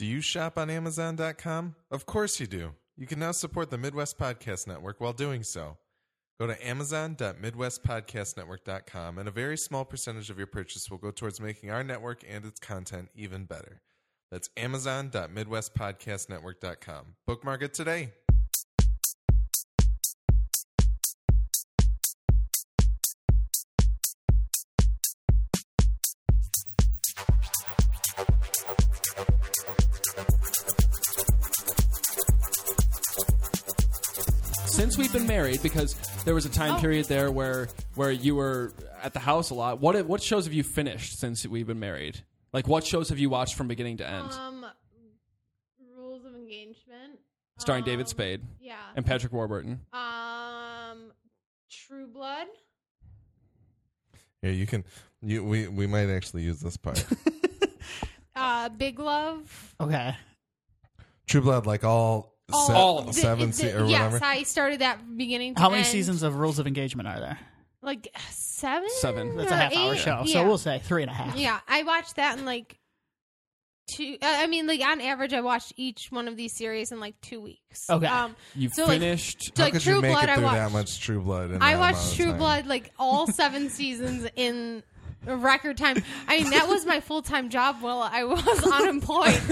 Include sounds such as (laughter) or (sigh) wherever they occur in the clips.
Do you shop on Amazon.com? Of course you do. You can now support the Midwest Podcast Network while doing so. Go to amazon.midwestpodcastnetwork.com, and a very small percentage of your purchase will go towards making our network and its content even better. That's amazon.midwestpodcastnetwork.com. Bookmark it today. We've been married, because there was a time Oh. period there where where you were at the house a lot. What what shows have you finished since we've been married? Like what shows have you watched from beginning to end? Um, Rules of Engagement. Starring David Um, Spade Yeah. and Patrick Warburton. Um, True Blood. Yeah, you can. You, we we might actually use this part. (laughs) Uh, Big Love. Okay. True Blood, like all, se- All of them. seven The- se- the- or whatever. Yes, I started that beginning. To How many end. seasons of Rules of Engagement are there? Like seven. Seven. That's a or half hour eight? show, Yeah. so we'll say three and a half. Yeah, I watched that in like two. Uh, I mean, like on average, I watched each one of these series in like two weeks. Okay. Um, You so, like, finished. so, How like could True you make Blood, it I through watched. that much True Blood? In I that watched of True time? Blood like all (laughs) seven seasons in a record time. I mean, that was my full time job while I was (laughs) unemployed. (laughs)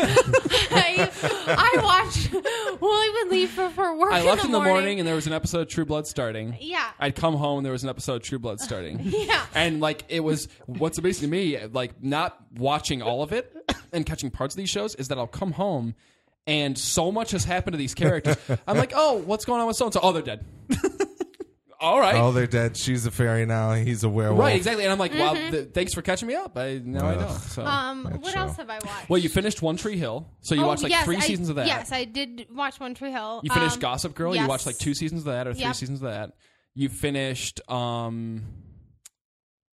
I, I watched Willie would leave for, for work. I left in the morning. morning and there was an episode of True Blood starting. Yeah. I'd come home and there was an episode of True Blood starting. (laughs) Yeah. And like it was what's amazing to me, like not watching all of it and catching parts of these shows, is that I'll come home and so much has happened to these characters. I'm like, oh, what's going on with so and so? Oh, they're dead. All right. Oh, they're dead. She's a fairy now. He's a werewolf. Right, exactly. And I'm like, well, th- thanks for catching me up. I now I know. Ugh. So, Um, That what show. else have I watched? well, you finished One Tree Hill, so you Oh, watched like yes, three I- seasons of that. Yes, I did watch One Tree Hill. You finished Um, Gossip Girl. You yes. watched like two seasons of that or three Yep. seasons of that. You finished. um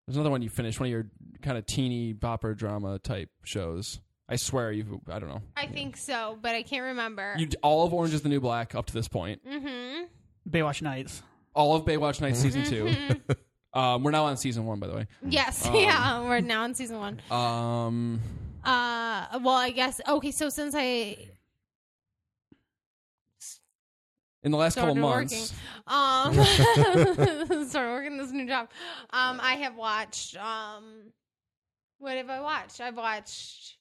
There's another one you finished. One of your kind of teeny bopper drama type shows. I swear you. I don't know. I think so, but I can't remember. You all of Orange is the New Black up to this point. mm-hmm. Baywatch Nights. All of Baywatch Nights season two. Mm-hmm. Um, we're now on season one, by the way. Yes, Um, yeah, we're now in season one. Um, Uh, well, I guess okay. So since I in the last couple months, working, um, (laughs) (laughs) started working this new job, um, I have watched. Um, what have I watched? I've watched.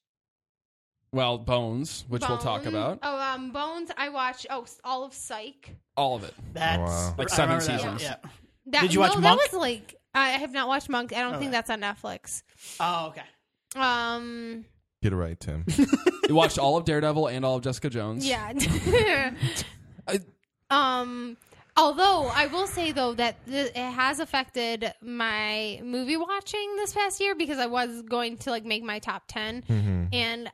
well, Bones, which we'll talk about, Oh, um, Bones. I watched. Oh, all of Psych. All of it. That's Wow. Like I seven remember that one, seasons. Yeah. That, Did you watch no, Monk? That was like I have not watched Monk. I don't think that's on Netflix. Oh, okay. Um, Get it right, Tim. (laughs) You watched all of Daredevil and all of Jessica Jones. yeah. (laughs) I- Um, although I will say though that th- it has affected my movie watching this past year because I was going to like make my top 10 Mm-hmm. and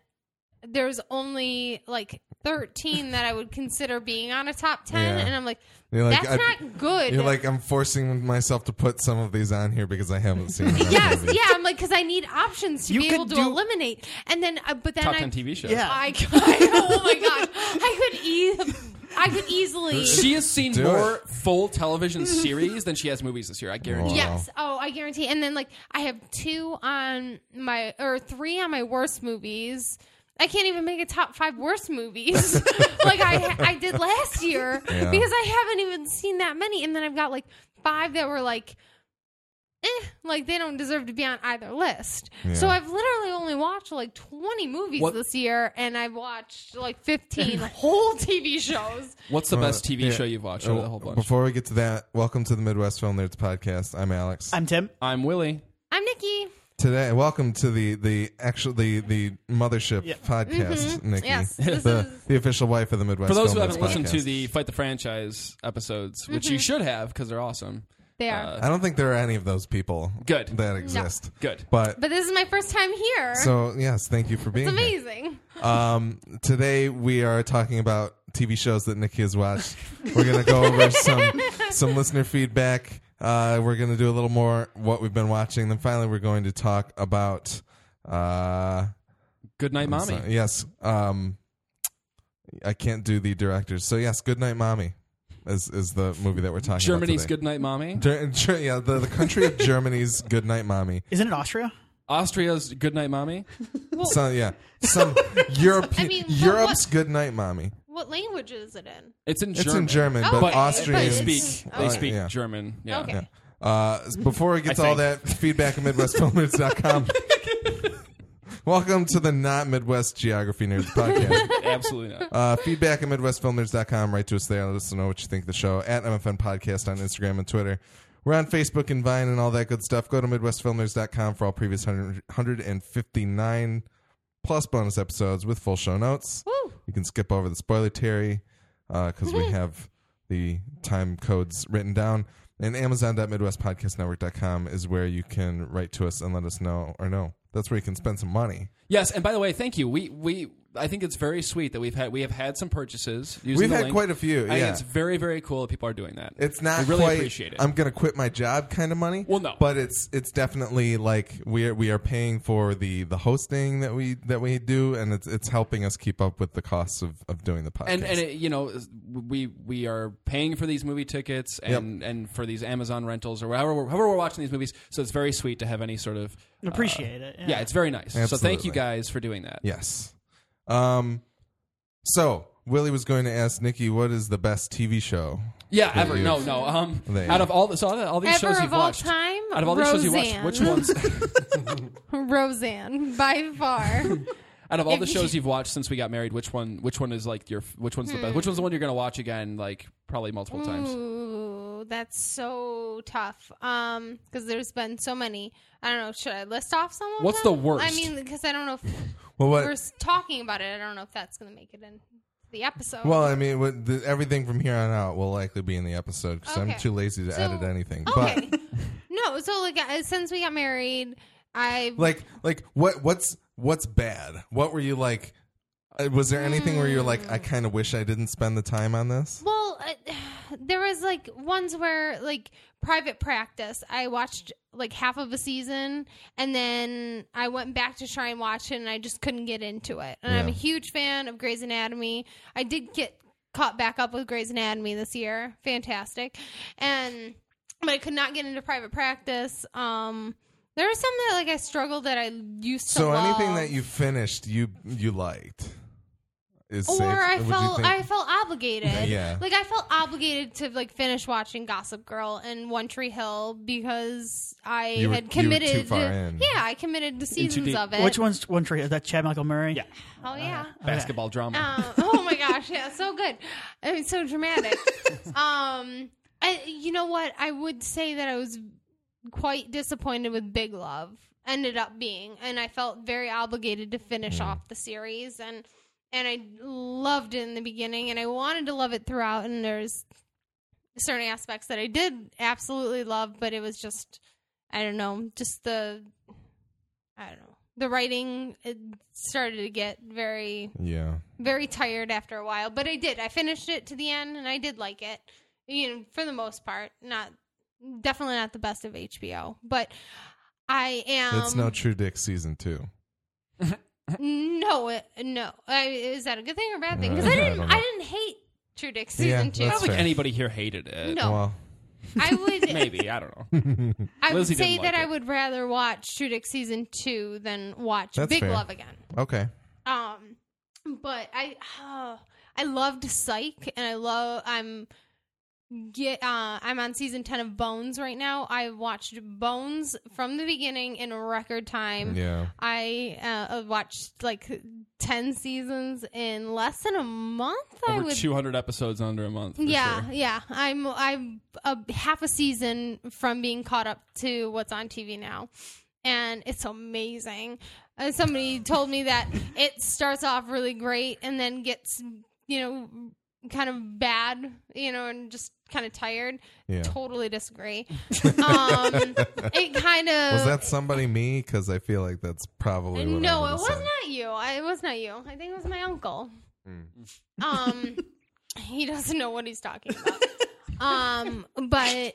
there's only like 13 that I would consider being on a top 10 Yeah. and I'm like You're like, that's I- not good. You're like, I'm forcing myself to put some of these on here because I haven't seen (laughs) them. yes, yeah, I'm like cuz I need options to You be able could to do- eliminate. And then uh, but then top I ten TV shows. Yeah. (laughs) I, I oh my god. I could e- I could easily She has seen Do more it. full television series than she has movies this year. I guarantee. Wow. Yes. Oh, I guarantee. And then like I have two on my or three on my worst movies. I can't even make a top five worst movies (laughs) like I I did last year Yeah. because I haven't even seen that many. And then I've got like five that were like, eh, like they don't deserve to be on either list. So I've literally only watched like twenty movies What- this year, and I've watched like fifteen (laughs) whole TV shows. What's the best TV yeah. show you've watched? out of the whole bunch. Before we get to that, welcome to the Midwest Film Nerds podcast. I'm Alex. I'm Tim. I'm Willie. I'm Nikki. Today, welcome to the the actual the the mothership Yeah. podcast, Nikki, Yes, (laughs) this the is- the official wife of the Midwest. For those who Film haven't Nerds listened to podcast. the Fight the Franchise episodes, which you should have because they're awesome. They are. Uh, I don't think there are any of those people Good. that exist. Good. But But this is my first time here. so yes, thank you for being it's here. amazing. Um, today we are talking about TV shows that Nikki has watched. (laughs) We're gonna go over some some listener feedback. Uh, we're gonna do a little more what we've been watching. Then finally, we're going to talk about. Uh, Good night, mommy. so- yes. Um, I can't do the directors. So yes, Good Night, Mommy, is is the movie that we're talking Germany's about. today. Good night, mommy. Ger- Ger- yeah, the, the country of Germany's (laughs) Good Night, Mommy. Isn't it Austria? Austria's Goodnight Mommy. (laughs) Some, yeah, some (laughs) European I mean, but Europe's good night, mommy. What language is it in? It's in It's German. in German, Oh, but but- Austrians They speak. Okay. They speak yeah. German. Yeah. Okay. Yeah. Uh, before we get to all that, feedback at MidwestFilmNerds.com. (laughs) Welcome to the Not Midwest Geography Nerds podcast. (laughs) Absolutely not. Uh, feedback at MidwestFilmNerds.com. Write to us there. Let us know what you think of the show at MFN Podcast on Instagram and Twitter. We're on Facebook and Vine and all that good stuff. Go to MidwestFilmNerds.com for all previous 100, 159 plus bonus episodes with full show notes. Woo! You can skip over the spoiler Terry because uh, we mm-hmm. have the time codes written down. And Amazon.MidwestPodcastNetwork.com is where you can write to us and let us know or no. That's where you can spend some money. Yes, and by the way, thank you. We we I think it's very sweet that we've had we have had some purchases. Using We've the had link. quite a few. I think yeah. it's very very cool that people are doing that. It's not We really quite. appreciate it. I'm going to quit my job kind of money. Well, no. but it's it's definitely like we are we are paying for the the hosting that we that we do, and it's it's helping us keep up with the costs of, of doing the podcast. and and it, you know we we are paying for these movie tickets and and for these Amazon rentals or however we're, however we're watching these movies. So it's very sweet to have any sort of uh, Appreciate it. yeah. it's very nice. So thank you guys for doing that. yes. Um. So Willie was going to ask Nikki, what is the best TV show? Yeah, That ever you- no no. Um, That out of all the so out of all these Ever shows you've of all watched, time, out of all these shows you've watched, Roseanne. which ones? (laughs) (laughs) Roseanne, by far. out of all If the you- shows you've watched since we got married, which one which one is like your which one's the best? Which one's the one you're gonna watch again like probably multiple times? Ooh, that's so tough. Um, because there's been so many. I don't know. Should I list off some of What's them? the worst? I mean, because I don't know if (laughs) Well, what? we're talking about it. I don't know if that's going to make it in the episode. Well, I mean, what, the, everything from here on out will likely be in the episode because I'm too lazy to So- edit anything. okay. But no, so like uh, since we got married, I like, like what what's what's bad? What were you like? Uh, Was there anything where you're like, Hmm. I kind of wish I didn't spend the time on this? Well, uh, (sighs) there was like ones where like private practice. I watched like half of a season and then I went back to try and watch it and I just couldn't get into it. And I'm a huge fan of Grey's Anatomy. I did get caught back up with Grey's Anatomy this year. Fantastic. And but I could not get into private practice. Um there was some that like I struggled that I used to So anything that you finished, you you liked is or safe. I felt I felt obligated. (laughs) Yeah. Like I felt obligated to like finish watching Gossip Girl and One Tree Hill because I You were- had you were too committed. far to, in. Yeah, I committed to seasons deep. of it. Which one's one tree? Is that Chad Michael Murray? Yeah. Oh yeah. Basketball drama. Um, oh my gosh, yeah, so good. I mean, so dramatic. (laughs) um, I, you know what? I would say that I was quite disappointed with Big Love. Ended up being, and I felt very obligated to finish off the series, and and I loved it in the beginning, and I wanted to love it throughout. And there's certain aspects that I did absolutely love, but it was just, I don't know, just the, I don't know, the writing it started to get very yeah. very tired after a while, but I did. I finished it to the end, and I did like it. You know, for the most part, not definitely not the best of HBO, but I am. it's no True Dick season two. (laughs) no, it- no. I, is that a good thing or a bad thing? Because Uh, I I didn't. don't I, didn't hate True Dick Yeah, season two. I that's don't think fair. anybody here hated it. No. Well, I (laughs) would. Maybe I don't know. (laughs) I would Lizzie say didn't that like I it. would rather watch True Dick season two than watch That's Big fair. Love again. okay. Um, but I, oh, (sighs) I loved Psych, and I love. I'm get. Uh, I'm on season ten of Bones right now. I watched Bones from the beginning in record time. Yeah. I uh, watched like ten seasons in less than a month. I Over would. 200 episodes under a month. Yeah, sure. yeah. I'm I'm a half a season from being caught up to what's on TV now, and it's amazing. Uh, somebody told me that it starts off really great and then gets you know kind of bad, you know, and just kind of tired. Yeah. Totally disagree. (laughs) um, it kind of Was that somebody me? Because I feel like that's probably no, it was not you. I, it was not you. I think it was my uncle. Hmm. Um, (laughs) he doesn't know what he's talking about. (laughs) um, but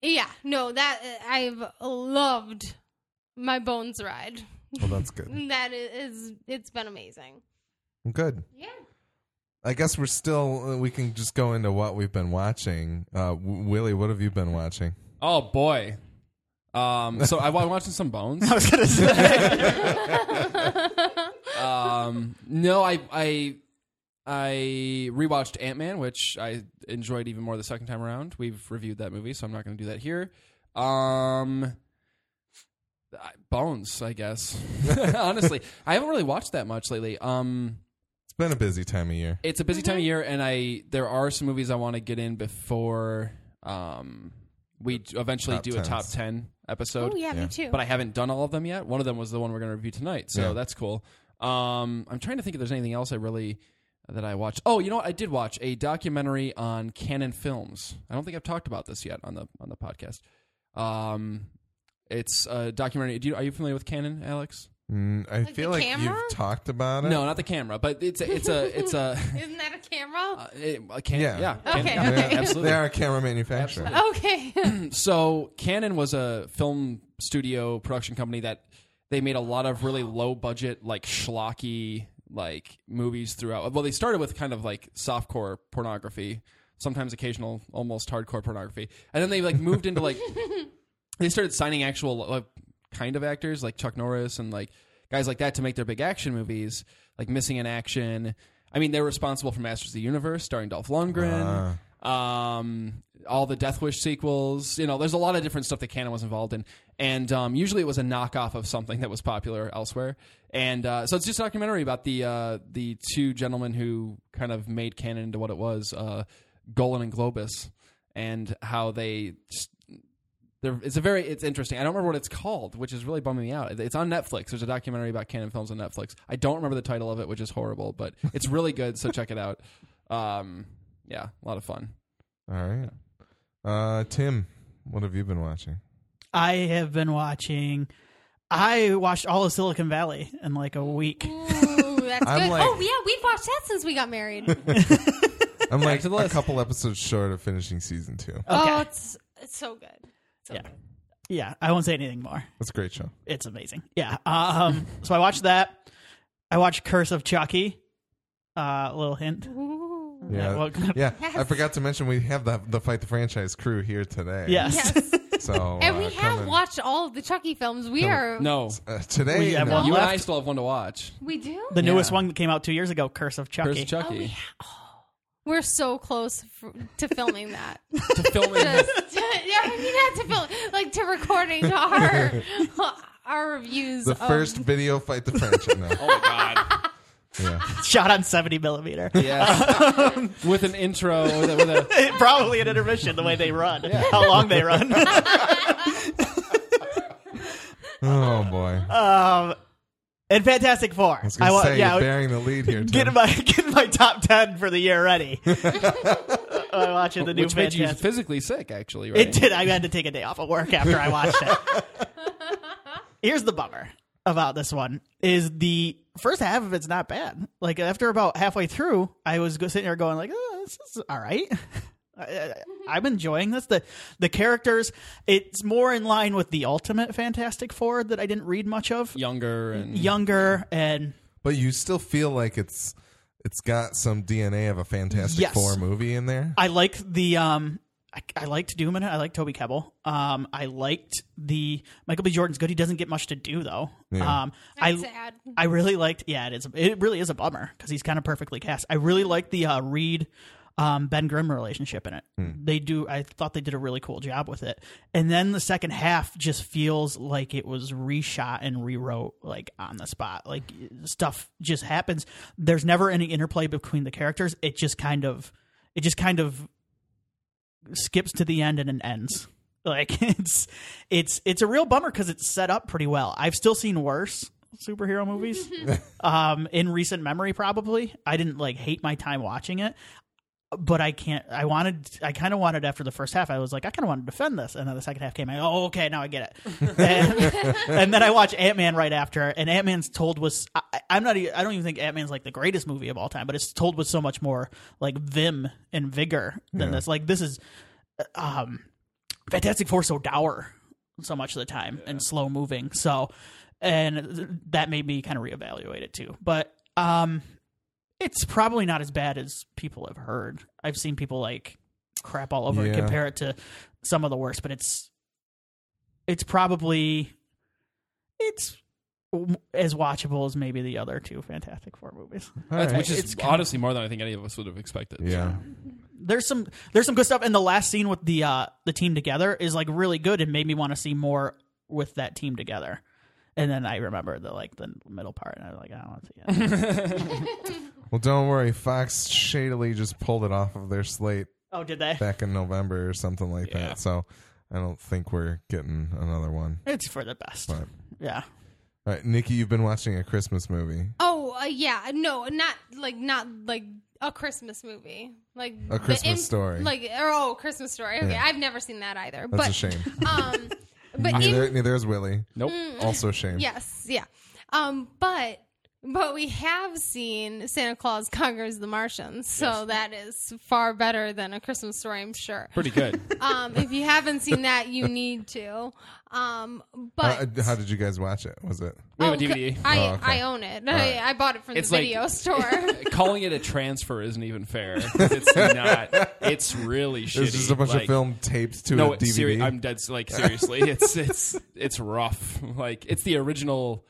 yeah, no, that I've loved my Bones ride. Well, that's good. That is, it's been amazing. Good. Yeah. I guess we're still. uh, We can just go into what we've been watching. Uh, w- Willie, what have you been watching? Oh boy. Um, so I, I'm watching some Bones. (laughs) I was gonna say. (laughs) Um, no, I I I rewatched Ant Man, which I enjoyed even more the second time around. We've reviewed that movie, so I'm not going to do that here. Um, I- Bones, I guess. (laughs) Honestly, I haven't really watched that much lately. Um, It's been a busy time of year. it's a busy time of year, and I there are some movies I want to get in before um we eventually Top do a tens. top ten episode Oh yeah, Yeah. me too. but I haven't done all of them yet. One of them was the one we're going to review tonight, so Yeah. that's cool. Um, I'm trying to think if there's anything else I really that I watched. Oh, you know what? I did watch a documentary on Cannon Films. I don't think I've talked about this yet on the on the podcast. Um, it's a documentary. Do you, are you familiar with Cannon, Alex? Mm, I Like feel the like camera? you've talked about it. No, not the camera, but it's a, it's a it's a, (laughs) Isn't that a camera? uh, it, a can, Yeah. yeah, Okay, Canon- yeah, okay. absolutely. They are a camera manufacturer. Okay. (clears throat) so Cannon was a film studio production company that they made a lot of really low budget, like schlocky, like movies throughout. Well, they started with kind of like softcore pornography, sometimes occasional, almost hardcore pornography, and then they like moved into like (laughs) they started signing actual uh, kind of actors like Chuck Norris and like guys like that to make their big action movies, like Missing in Action. I mean, they're responsible for Masters of the Universe, starring Dolph Lundgren. Um, all the Death Wish sequels. You know, there's a lot of different stuff that Cannon was involved in, and um, usually it was a knockoff of something that was popular elsewhere. And uh, so it's just a documentary about the uh, the two gentlemen who kind of made Cannon into what it was, uh, Golan and Globus, and how they. Just, they're- it's a very it's interesting. I don't remember what it's called, which is really bumming me out. It's on Netflix. There's a documentary about Cannon films on Netflix. I don't remember the title of it, which is horrible, but it's really good. So check it out. Um, yeah, a lot of fun. All right. Uh, Tim, what have you been watching? I have been watching. I watched all of Silicon Valley in like a week. Ooh, that's I'm good. like- oh yeah, we've watched that since we got married. (laughs) I'm like to the a list. couple episodes short of finishing season two. Oh, it's it's so good. So Yeah. Yeah, I won't say anything more. That's a great show. It's amazing. Yeah. Um. (laughs) so I watched that. I watched Curse of Chucky. Uh, a little hint. Ooh. Yeah, well- yeah. Yes. I forgot to mention we have the the fight the franchise crew here today. Yes. Yes. (laughs) So and uh, we come have in- watched all of the Chucky films. We are. No, uh, today. We have no. one you and I left. still have one to watch. We do. The newest Yeah. one that came out two years ago, Curse of Chucky. Where's Chucky? Oh, we ha- We're so close f- to filming that. (laughs) to filming. Just, yeah, I mean, not to film, like to recording our (laughs) our reviews. the of- first video fight the franchise. No. (laughs) oh my god! Yeah. Shot on 70 millimeter. Yeah, with an intro with a, with a Probably an intermission the way they run. How long they run. Oh boy. um, and Fantastic Four. I was gonna wa- say yeah, you're bearing the lead here. (laughs) Tim. getting my getting my top ten for the year ready. (laughs) (laughs) I'm watching the new which made you Fantastic. physically sick. Actually, right? It did. I had to take a day off of work after I watched it. Here's the bummer about this one: is the first half of it's not bad. Like after about halfway through, I was go- sitting there going like, "Oh, this is all right." I, I'm enjoying this. the The characters, it's more in line with the Ultimate Fantastic Four that I didn't read much of. Younger and Younger and but you still feel like it's it's got some DNA of a Fantastic Yes. Four movie in there. I like the um I, I liked Doom in it. I liked Toby Kebbell. Um I liked the Michael B. Jordan's good. He doesn't get much to do though. Yeah. Um That's I sad. I really liked yeah, it is it really is a bummer because he's kind of perfectly cast. I really liked the uh Reed um Ben Grimm relationship in it. They do I thought they did a really cool job with it. And then the second half just feels like it was reshot and rewrote like on the spot. Like stuff just happens. There's never any interplay between the characters. It just kind of it just kind of skips to the end and it ends. (laughs) Like it's it's it's a real bummer because it's set up pretty well. I've still seen worse superhero movies (laughs) um, in recent memory. Probably I didn't like hate my time watching it, but I can't. I wanted. I kind of wanted after the first half. I was like, I kind of wanted to defend this, and then the second half came. I oh okay, now I get it. (laughs) and, and then I watch Ant Man right after, and Ant Man's told was. I, I'm not. I don't even think Ant Man's like the greatest movie of all time, but it's told with so much more like vim and vigor than Yeah. this. Like this is. Um, Fantastic Four so dour so much of the time and slow moving. So, and th- that made me kind of reevaluate it too. But um, it's probably not as bad as people have heard. I've seen people like crap all over and Yeah. compare it to some of the worst, but it's it's probably it's as watchable as maybe the other two Fantastic Four movies. Right. which is It's kinda- honestly more than I think any of us would have expected. yeah. There's some there's some good stuff, and the last scene with the uh, the team together is like really good and made me want to see more with that team together. And then I remember the like the middle part, and I was like, I don't want to see it. (laughs) (laughs) Well, don't worry. Fox shadily just pulled it off of their slate oh, did they? back in November or something like Yeah. that. So I don't think we're getting another one. It's for the best. But Yeah. all right, Nikki, you've been watching a Christmas movie. Oh uh, yeah, no, not like not like a Christmas movie, like A the Christmas Story. like or, oh Christmas story. Okay, Yeah. I've never seen that either. That's but a shame. (laughs) um, but neither, in, neither is Willie. Nope. Also a shame. yes, yeah, um, but but we have seen Santa Claus conquers the Martians, so that is far better than a Christmas story, I'm sure. Pretty good. (laughs) Um, if you haven't seen that, you need to. Um, but How, how did you guys watch it? Was it? We have a DVD. I, Oh, okay. I own it. right. I, I bought it from It's the like- video (laughs) store. Calling it a transfer isn't even fair. It's not. It's really (laughs) shitty. There's just a bunch Like, of film taped to No, a DVD. seri- I'm dead. Like seriously, it's it's it's rough. Like it's the original,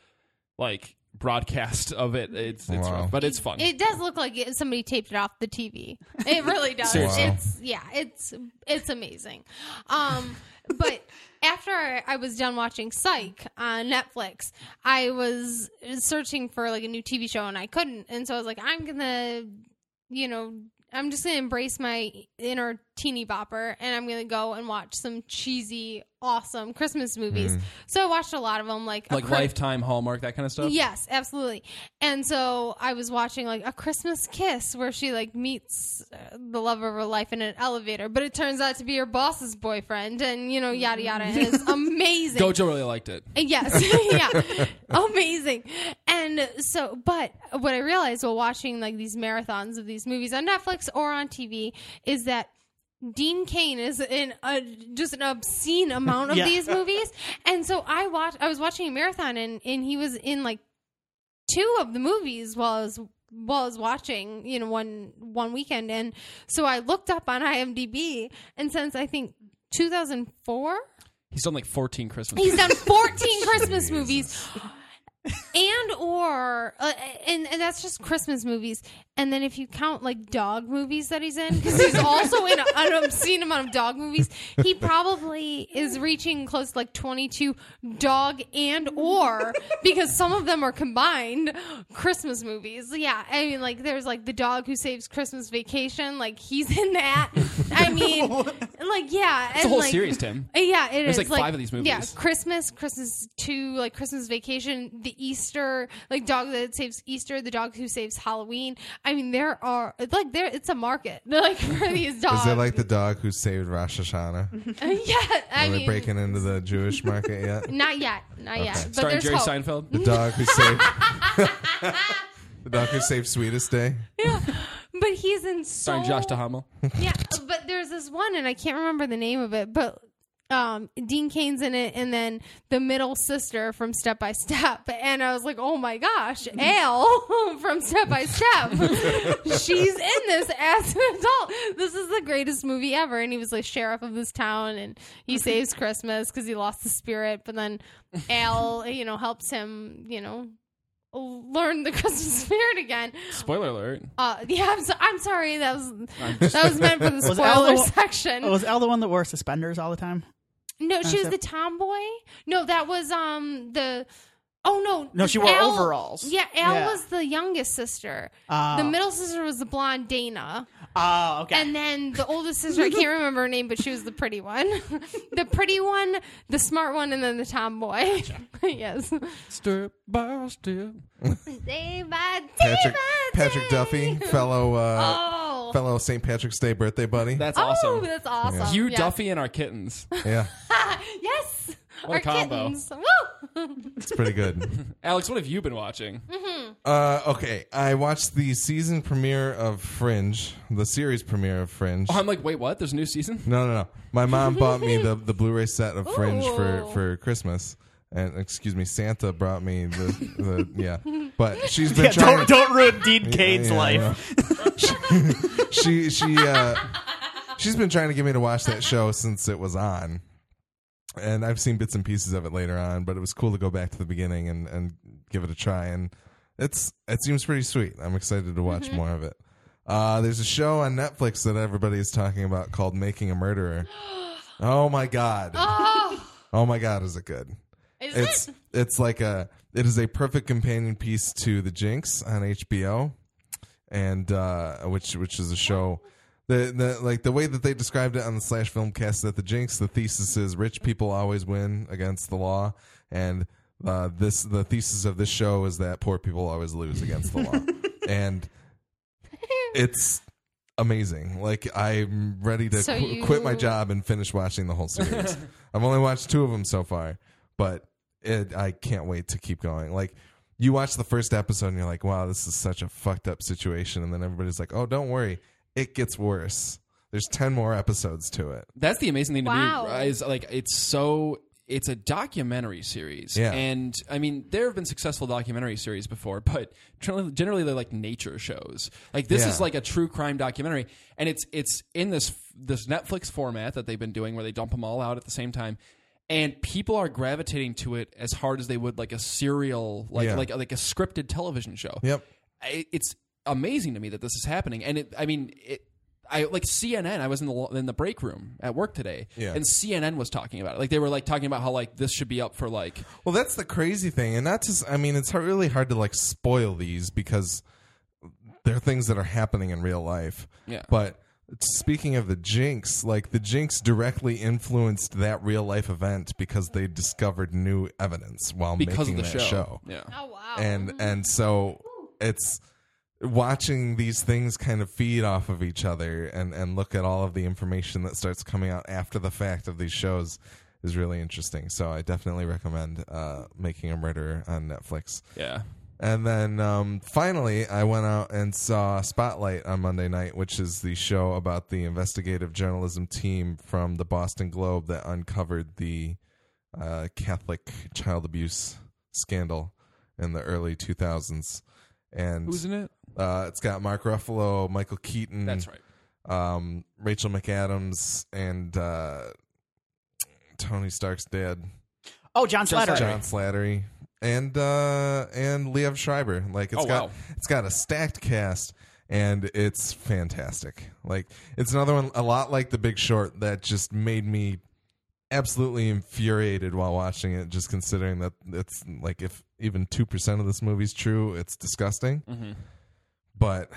like broadcast of it. It's it's Wow. rough, but it's fun. It does look like it, somebody taped it off the TV. It (laughs) really does. Seriously. It's yeah, it's it's amazing. Um, but after I was done watching Psych on Netflix, I was searching for like a new TV show and I couldn't, and so I was like, I'm gonna, you know. I'm just gonna embrace my inner teeny bopper, and I'm gonna go and watch some cheesy, awesome Christmas movies. So I watched a lot of them, like like Chri- Lifetime, Hallmark, that kind of stuff. Yes, absolutely. And so I was watching like a Christmas kiss where she like meets uh, the love of her life in an elevator, but it turns out to be her boss's boyfriend, and you know yada yada. And it's (laughs) amazing. Gojo really liked it. Yes, (laughs) yeah, amazing. And so, but what I realized while watching like these marathons of these movies on Netflix or on TV is that Dean Cain is in a, just an obscene amount of (laughs) Yeah. these movies, and so I watched. I was watching a marathon, and and he was in like two of the movies while I was while I was watching, you know, one one weekend, and so I looked up on IMDb, and since I think 2004 He's done like 14 Christmas. He's done 14 (laughs) Christmas movies. (gasps) And or uh, and and that's just Christmas movies. And then if you count like dog movies that he's in cuz he's also in an obscene amount of dog movies, he probably is reaching close to like 22 dog and or because some of them are combined Christmas movies. Yeah, I mean like there's like the dog who saves Christmas vacation, like he's in that. I mean (laughs) like yeah, It's a whole series, Tim. Yeah, it There's is. like five of these movies. Yeah. Christmas, Christmas two, like Christmas Vacation, the Easter, like dog that saves Easter, the dog who saves Halloween. I mean, there are like there. It's a market (laughs) like for (laughs) these dogs. Is it like the dog who saved Rosh Hashanah? (laughs) yeah, I Are they mean, breaking into the Jewish market yet? not yet, not yet. But Starring Jerry hope. Seinfeld. The dog who saved the dog who saved Sweetest Day. Yeah, but he's in so Starring Josh Duhamel. yeah, but there's this one, and I can't remember the name of it, but um, Dean Cain's in it, and then the middle sister from Step by Step, (laughs) and I was like, oh my gosh, Al (laughs) from Step by Step, (laughs) she's in this as an adult. This is the greatest movie ever, and he was like sheriff of this town, and he saves Christmas because he lost the spirit, but then Al, you know, helps him, you know. Learn the Christmas spirit again. Spoiler alert. Uh, yeah, I'm, so, I'm sorry. That was that was meant for the Was Al spoiler the- section. Was Elle the one that wore suspenders all the time? No, she was the tomboy. No, that was um the. Oh no, No, she wore Al- overalls. Yeah, Al Yeah. was the youngest sister. Oh. The middle sister was the blonde Dana, Oh, okay. and then the oldest sister I can't (laughs) remember her name, but she was the pretty one, (laughs) the pretty one, the smart one, and then the tomboy. (laughs) yes, Step by step. day by day Patrick by Patrick. Duffy, fellow uh, Oh, fellow St. Patrick's Day birthday buddy. That's oh, awesome. that's awesome. You, Yes. Duffy, and our kittens. yeah, (laughs) yes. What a Our combo. kittens. Woo! it's pretty good. (laughs) Alex, what have you been watching? Uh, okay, I watched the season premiere of Fringe, the series premiere of Fringe. Oh, I'm like, wait, what? There's a new season? No, no, no. My mom bought me the (laughs) the Blu-ray set of Fringe for for Christmas, and excuse me, Santa brought me the the yeah. But (laughs) she's been yeah, trying. don't don't ruin Dean Cain's Yeah, life. (laughs) she she uh, she's been trying to get me to watch that show since it was on, and I've seen bits and pieces of it later on, but it was cool to go back to the beginning and, and give it a try. And it's it seems pretty sweet. I'm excited to watch more of it. Uh, there's a show on Netflix that everybody is talking about called Making a Murderer. (gasps) Oh my god! Oh, Oh my god, is it good? is It's it? it's like a it is a perfect companion piece to The Jinx on HBO, and uh, which which is a show. The, the like the way that they described it on the slash film cast that the jinx the thesis is rich people always win against the law and uh, this the thesis of this show is that poor people always lose against the law. (laughs) And it's amazing. Like i'm ready to So qu- you- quit my job and finish watching the whole series. (laughs) I've only watched two of them so far but it, i can't wait to keep going like you watch the first episode and you're like wow this is such a fucked up situation and then everybody's like oh don't worry it gets worse there's 10 more episodes to it That's the amazing thing to Wow. me is like it's so it's a documentary series, Yeah. and I mean there have been successful documentary series before, (laughs) but generally, generally they're like nature shows. Like this Yeah. is like a true crime documentary, and it's it's in this this Netflix format that they've been doing where they dump them all out at the same time. And people are gravitating to it as hard as they would like a serial, like Yeah. like like a scripted television show yep I- it's amazing to me that this is happening and it i mean it I like CNN. I was in the in the break room at work today, Yeah. and CNN was talking about it. Like they were like talking about how like this should be up for like Well, that's the crazy thing, and not just. I mean, it's hard, really hard to like spoil these because they're things that are happening in real life. Yeah. But speaking of the Jinx, like the Jinx directly influenced that real life event because they discovered new evidence while because making of the that show. show. Yeah, Oh wow. And and so it's watching these things kind of feed off of each other and and look at all of the information that starts coming out after the fact of these shows is really interesting. So I definitely recommend uh, Making a Murder on Netflix. yeah. And then um, finally, I went out and saw Spotlight on Monday night, which is the show about the investigative journalism team from the Boston Globe that uncovered the uh, Catholic child abuse scandal in the early 2000s. And Who's in it? uh, it's got Mark Ruffalo, Michael Keaton, That's right. um, Rachel McAdams, and uh, Tony Stark's dad. Oh, John John Slattery. John Slattery and uh and Liev Schreiber. Like it's Oh, got wow. it's got a stacked cast and it's fantastic. Like it's another one a lot like The Big Short that just made me absolutely infuriated while watching it just considering that it's like if even 2% of this movie's true, it's disgusting. Mm-hmm. But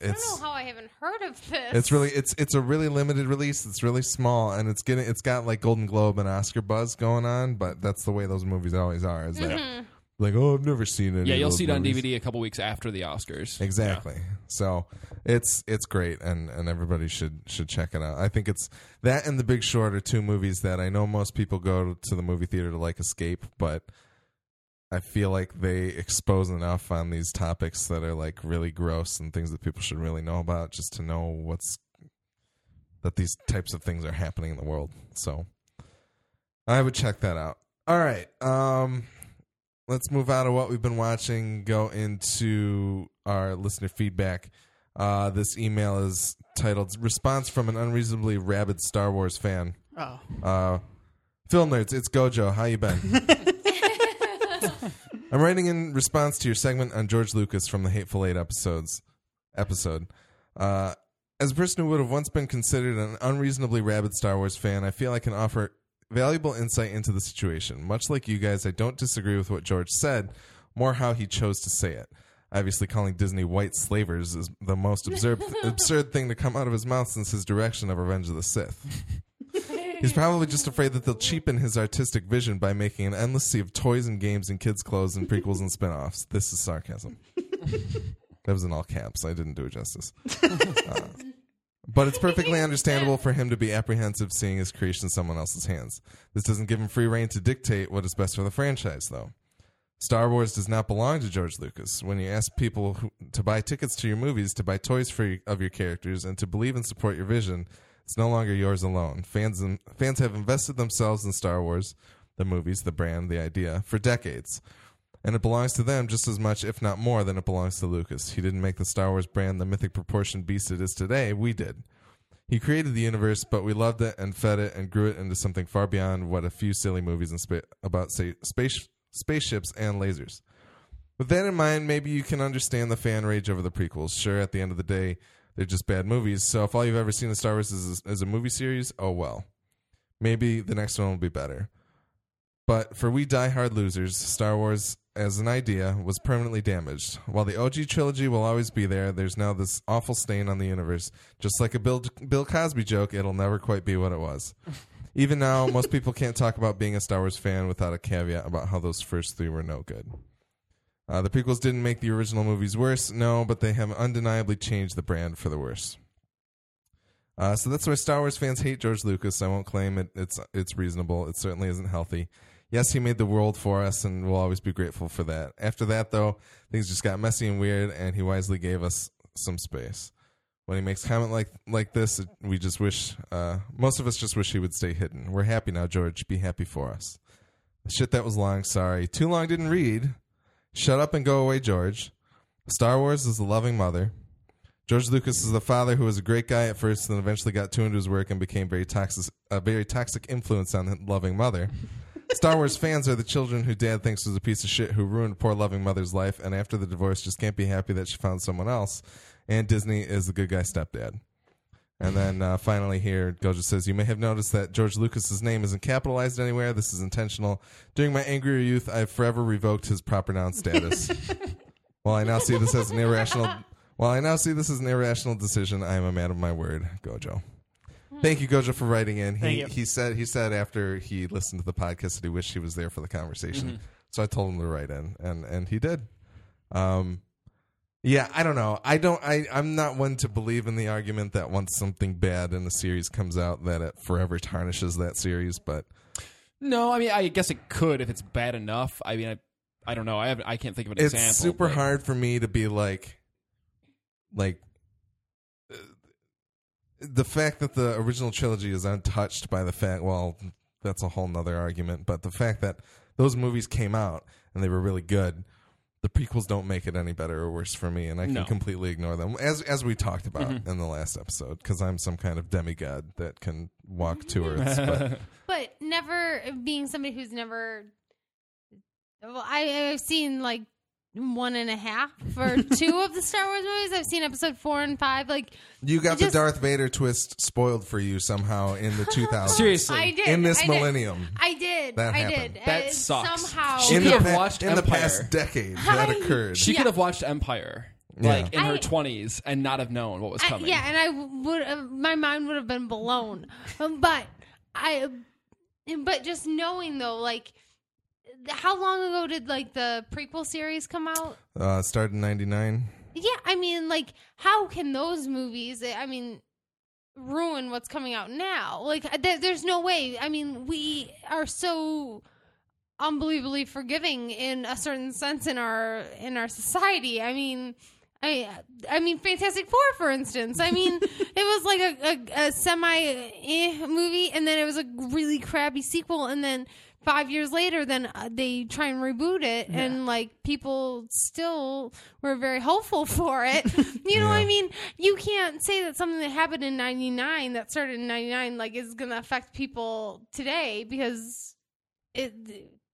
it's, I don't know how I haven't heard of this. it's really it's it's a really limited release. It's really small and it's getting it's got like Golden Globe and Oscar buzz going on, but that's the way those movies always are. Is that mm-hmm. like oh I've never seen it. Yeah, you'll see it on DVD a couple weeks after the Oscars. Exactly. So it's it's great and and everybody should should check it out. I think it's that and The Big Short are two movies that I know most people go to the movie theater to like escape, but I feel like they expose enough on these topics that are like really gross and things that people should really know about just to know what's that these types of things are happening in the world. So I would check that out. All right. Um let's move out of what we've been watching, go into our listener feedback. Uh, this email is titled "Response from an Unreasonably Rabid Star Wars Fan." Oh, Uh, Film nerds, it's Gojo. How you been? (laughs) I'm writing in response to your segment on George Lucas from the Hateful Eight episodes. Episode. Uh, as a person who would have once been considered an unreasonably rabid Star Wars fan, I feel I can offer valuable insight into the situation. Much like you guys, I don't disagree with what George said, more how he chose to say it. Obviously, calling Disney white slavers is the most absurd, (laughs) absurd thing to come out of his mouth since his direction of Revenge of the Sith. He's probably just afraid that they'll cheapen his artistic vision by making an endless sea of toys and games and kids' clothes and prequels and spin offs. This is sarcasm. (laughs) that was in all caps. I didn't do it justice. Uh, but it's perfectly (laughs) understandable for him to be apprehensive seeing his creation in someone else's hands. This doesn't give him free reign to dictate what is best for the franchise, though. Star Wars does not belong to George Lucas. When you ask people who, to buy tickets to your movies, to buy toys for your, of your characters, and to believe and support your vision, it's no longer yours alone. Fans and, fans have invested themselves in Star Wars, the movies, the brand, the idea, for decades. And it belongs to them just as much, if not more, than it belongs to Lucas. He didn't make the Star Wars brand the mythic proportion beast it is today. We did. He created the universe, but we loved it and fed it and grew it into something far beyond what a few silly movies spa- about say space spaceships and lasers. With that in mind, maybe you can understand the fan rage over the prequels. Sure, at the end of the day, they're just bad movies. So if all you've ever seen of Star Wars is, a movie series, oh well. Maybe the next one will be better. But for we die-hard losers, Star Wars as an idea was permanently damaged. While the OG trilogy will always be there, there's now this awful stain on the universe. Just like a Bill, Bill Cosby joke, it'll never quite be what it was. Even now, most people can't talk about being a Star Wars fan without a caveat about how those first three were no good. Uh, the prequels didn't make the original movies worse, no, but they have undeniably changed the brand for the worse. Uh, so that's why Star Wars fans hate George Lucas. I won't claim it, it's it's reasonable. It certainly isn't healthy. Yes, he made the world for us, and we'll always be grateful for that. After that, though, things just got messy and weird, and he wisely gave us some space. When he makes comment like like this, we just wish uh, most of us just wish he would stay hidden. We're happy now, George. Be happy for us. Shit, that was long. Sorry, too long. Didn't read. Shut up and go away, George. Star Wars is a loving mother. George Lucas is the father who was a great guy at first, and then eventually got too into his work and became very toxic, a very toxic influence on the loving mother. (laughs) Star Wars fans are the children who dad thinks was a piece of shit who ruined poor loving mother's life, and after the divorce, just can't be happy that she found someone else. And Disney is the good guy stepdad. And then uh, finally, here, Gojo says, You may have noticed that George Lucas's name isn't capitalized anywhere. This is intentional. During my angrier youth, I've forever revoked his proper noun status. (laughs) While I now see this as an irrational, while I now see this as an irrational decision, I am a man of my word, Gojo. Thank you, Gojo, for writing in. He he said he said after he listened to the podcast that he wished he was there for the conversation. So I told him to write in, and and he did. Um, yeah, I don't know. I don't. I I'm not one to believe in the argument that once something bad in a series comes out, that it forever tarnishes that series. But No, I mean, I guess it could if it's bad enough. I mean, I, I don't know. I have, I can't think of an it's example. It's super but- hard for me to be like, like. uh, The fact that the original trilogy is untouched by the fact, well, that's a whole nother argument. But the fact that those movies came out and they were really good, the prequels don't make it any better or worse for me, and I can No. completely ignore them as as we talked about mm-hmm. in the last episode because I'm some kind of demigod that can walk two (laughs) earths. But but never being somebody who's never. Well, I, I've seen like one and a half or (laughs) two of the Star Wars movies. I've seen episode four and five. Like you got Just- the Darth Vader twist spoiled for you somehow in the (laughs) 2000s. Seriously. I did in this I did. millennium. I did. That I happened. did. That sucks. Somehow. She in could the have pa- watched in the Empire. past decade that I- occurred. She Yeah. could have watched Empire, Yeah. like in her twenties, and not have known what was I- coming. yeah, and I would uh, my mind would have been blown. Um, but I but just knowing though like how long ago did like the prequel series come out? uh, started in '99. Yeah, I mean like how can those movies I mean ruin what's coming out now? Like there, there's no way. I mean, we are so unbelievably forgiving in a certain sense in our in our society. I mean, I I mean, Fantastic Four, for instance. I mean, (laughs) it was like a, a, a semi eh movie, and then it was a really crappy sequel, and then five years later, then uh, they try and reboot it, and like people still were very hopeful (laughs) for it. (laughs) you know, what I mean, you can't say that something that happened in '99 that started in '99 like is going to affect people today because it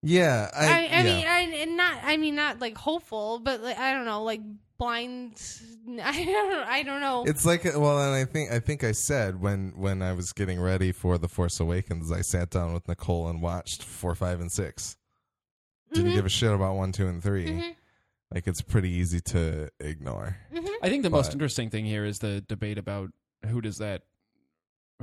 Yeah, I, I, I yeah. mean, I, and not. I mean, not like hopeful, but like, I don't know, like blind. (laughs) I don't. I don't know. it's like well, and I think I think I said when when I was getting ready for the Force Awakens, I sat down with Nicole and watched four, five, and 6 did Didn't Mhm. give a shit about one, two, and 3 Mhm. Like it's pretty easy to ignore. I think the most interesting thing here is the debate about who does that,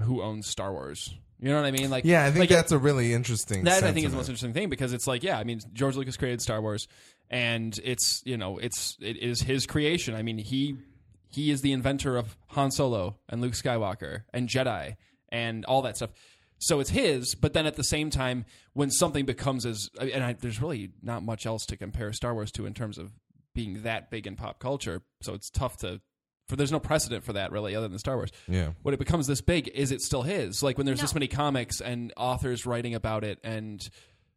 who owns Star Wars. You know what I mean? Like, Yeah, I think like, that's a really interesting. that I think is the most interesting thing because it's like, yeah, I mean, George Lucas created Star Wars, and it's you know, it's it is his creation. I mean, he he is the inventor of Han Solo and Luke Skywalker and Jedi and all that stuff. So it's his, but then at the same time, when something becomes as and I, there's really not much else to compare Star Wars to in terms of being that big in pop culture. So it's tough to for there's no precedent for that really other than Star Wars Yeah, when it becomes this big, is it still his? Like when there's this many comics and authors writing about it and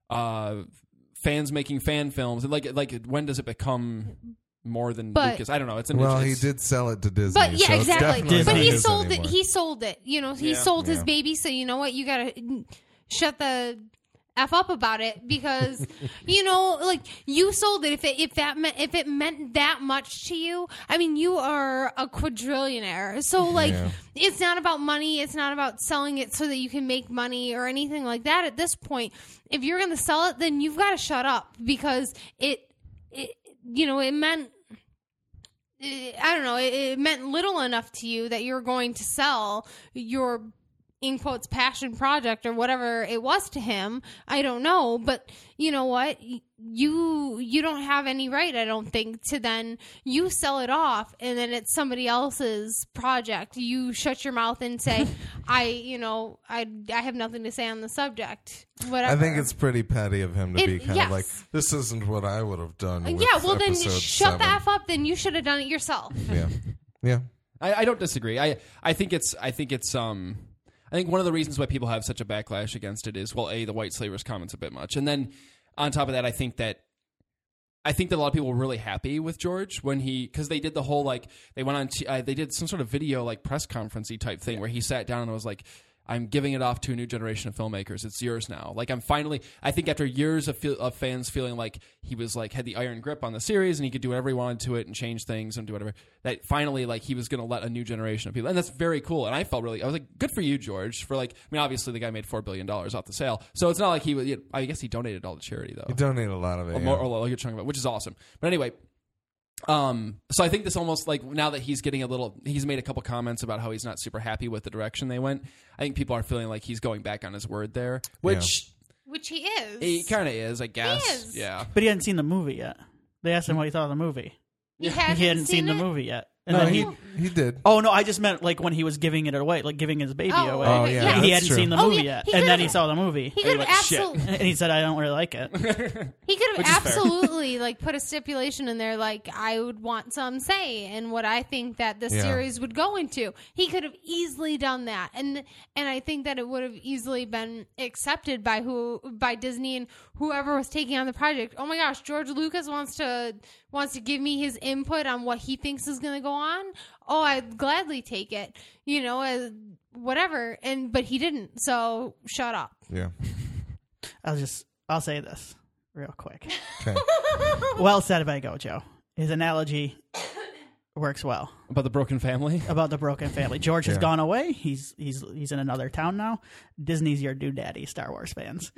uh, fans making fan films, and like like when does it become more than But- Lucas. I don't know. It's an Well, he it's- did sell it to Disney. But yeah, so it's exactly. definitely Disney But not he his sold anymore. it. He sold it. You know, he Yeah. sold his Yeah. baby. So you know what? You gotta shut the f up about it because (laughs) you know, like you sold it. If it if that meant if it meant that much to you, I mean, you are a quadrillionaire. So like, Yeah. it's not about money. It's not about selling it so that you can make money or anything like that. At this point, if you're gonna sell it, then you've got to shut up because it it you know it meant I don't know, it meant little enough to you that you're going to sell your in quotes passion project or whatever it was to him. I don't know, but you know what? You you don't have any right, I don't think, to then you sell it off and then it's somebody else's project. You shut your mouth and say, (laughs) "I, you know, I I have nothing to say on the subject." Whatever. I think it's pretty petty of him to It- be kind yes. of like, this isn't what I would have done. with yeah. Well, then episode shut the seven." f up. Then you should have done it yourself. Yeah, yeah. I, I don't disagree. I I think it's I think it's um I think one of the reasons why people have such a backlash against it is well, a the white slavers comments a bit much, and then on top of that, I think that I think that a lot of people were really happy with George when he because they did the whole like they went on t- uh, they did some sort of video like press conferencey type thing where he sat down and was like. I'm giving it off to a new generation of filmmakers. It's yours now. Like I'm finally. I think after years of, feel, of fans feeling like he was like had the iron grip on the series and he could do whatever he wanted to it and change things and do whatever. That finally like he was going to let a new generation of people, and that's very cool. And I felt really. I was like, good for you, George. For like, I mean, obviously the guy made four billion dollars off the sale, so it's not like he was. I guess he donated all to charity though You donate a lot of it. a yeah. more, or a good chunk of it, which is awesome. But anyway, um, so I think this almost like now that he's getting a little, he's made a couple comments about how he's not super happy with the direction they went. I think people are feeling like he's going back on his word there, which Which he is. he kind of is, I guess. is. Yeah. But he hadn't seen the movie yet. They asked him what he thought of the movie. He hasn't, He hadn't seen, the it? movie yet. And no, then he he, he did. Oh no, I just meant like when he was giving it away, like giving his baby Oh, away. Oh, okay, yeah, yeah. he that's hadn't true. seen the Oh, movie yeah. yet, He and then could've- he saw the movie, He could have "Shit." absolutely. (laughs) and he said, "I don't really like it." (laughs) He could Which have is fair. absolutely like put a stipulation in there, like I would want some say in what I think that the Yeah. series would go into. He could have easily done that, and and I think that it would have easily been accepted by who by Disney and whoever was taking on the project. Oh my gosh, George Lucas wants to wants to give me his input on what he thinks is going to go on. Oh, I'd gladly take it. You know, as whatever. And but he didn't. So shut up. Yeah. (laughs) I'll just, I'll say this real quick. Okay. (laughs) well said by Gojo. His analogy (coughs) works well About the broken family. (laughs) about the broken family. George has Yeah. gone away. He's he's he's in another town now. Disney's your new daddy, Star Wars fans.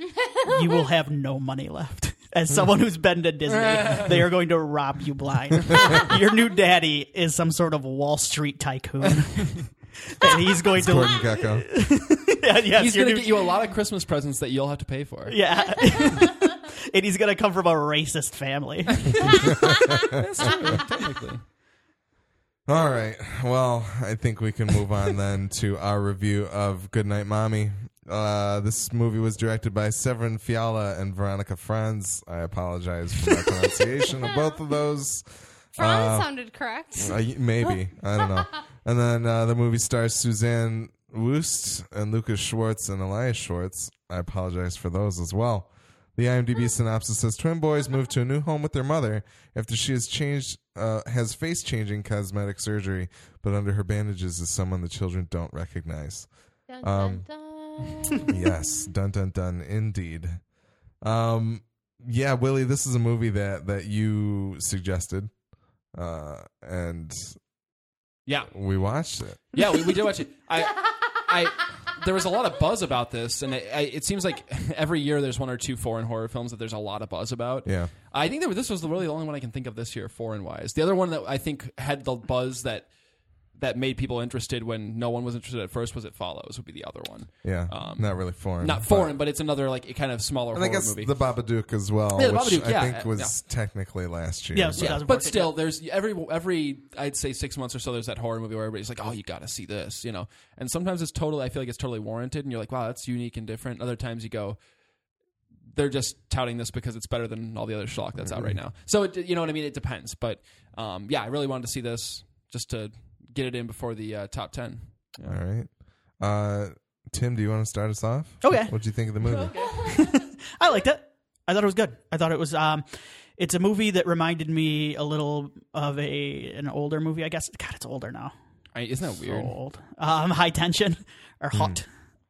you will have no money left. As hmm. someone who's been to Disney, (laughs) they are going to rob you blind. (laughs) your new daddy is some sort of Wall Street tycoon. (laughs) and he's going to Gordon Gekko. Yeah, yes, He's your going to new- get you a lot of Christmas presents that you'll have to pay for. Yeah. and he's going to come from a racist family. That's true, Technically. All right. Well, I think we can move on then to our review of Goodnight Mommy. Uh, this movie was directed by Severin Fiala and Veronika Franz. I apologize for my (laughs) pronunciation of both of those. Franz sounded correct. Uh, maybe. I don't know. (laughs) And then uh, the movie stars Susanne Wuest and Lukas Schwarz and Elias Schwarz. I apologize for those as well. The IMDb synopsis says twin boys move to a new home with their mother after she has changed, uh, has face changing cosmetic surgery, but under her bandages is someone the children don't recognize. Dun, Um, dun, dun. (laughs) yes, dun dun dun, indeed. Um, yeah, Willie, this is a movie that that you suggested, uh, and Yeah. we watched it. Yeah, we, we did watch it. I, (laughs) I, there was a lot of buzz about this, and it, I, it seems like (laughs) every year there's one or two foreign horror films that there's a lot of buzz about. Yeah. I think that this was really the only one I can think of this year, foreign wise. The other one that I think had the buzz that that made people interested when no one was interested at first was It Follows would be the other one. Yeah, Um, not really foreign. Not foreign, but it's another like kind of smaller And I horror guess movie. the Babadook as well, Yeah, the which Babadook, I yeah, think was technically last year. Yeah, but- so- yeah, but still, there's every every I'd say six months or so. There's that horror movie where everybody's like, "Oh, you got to see this," you know. And sometimes it's totally. I feel like it's totally warranted, and you're like, "Wow, that's unique and different." Other times you go, they're just touting this because it's better than all the other schlock that's out right Mm-hmm. now. So it, you know what I mean? It depends, but um, yeah, I really wanted to see this just to get it in before the uh, top ten. All right. Uh, Tim, do you want to start us off? Okay. What do you think of the movie? (laughs) I liked it. I thought it was good. I thought it was um it's a movie that reminded me a little of a an older movie. I guess. God, it's older now. I, isn't that So weird? old. Um, High Tension or Hot.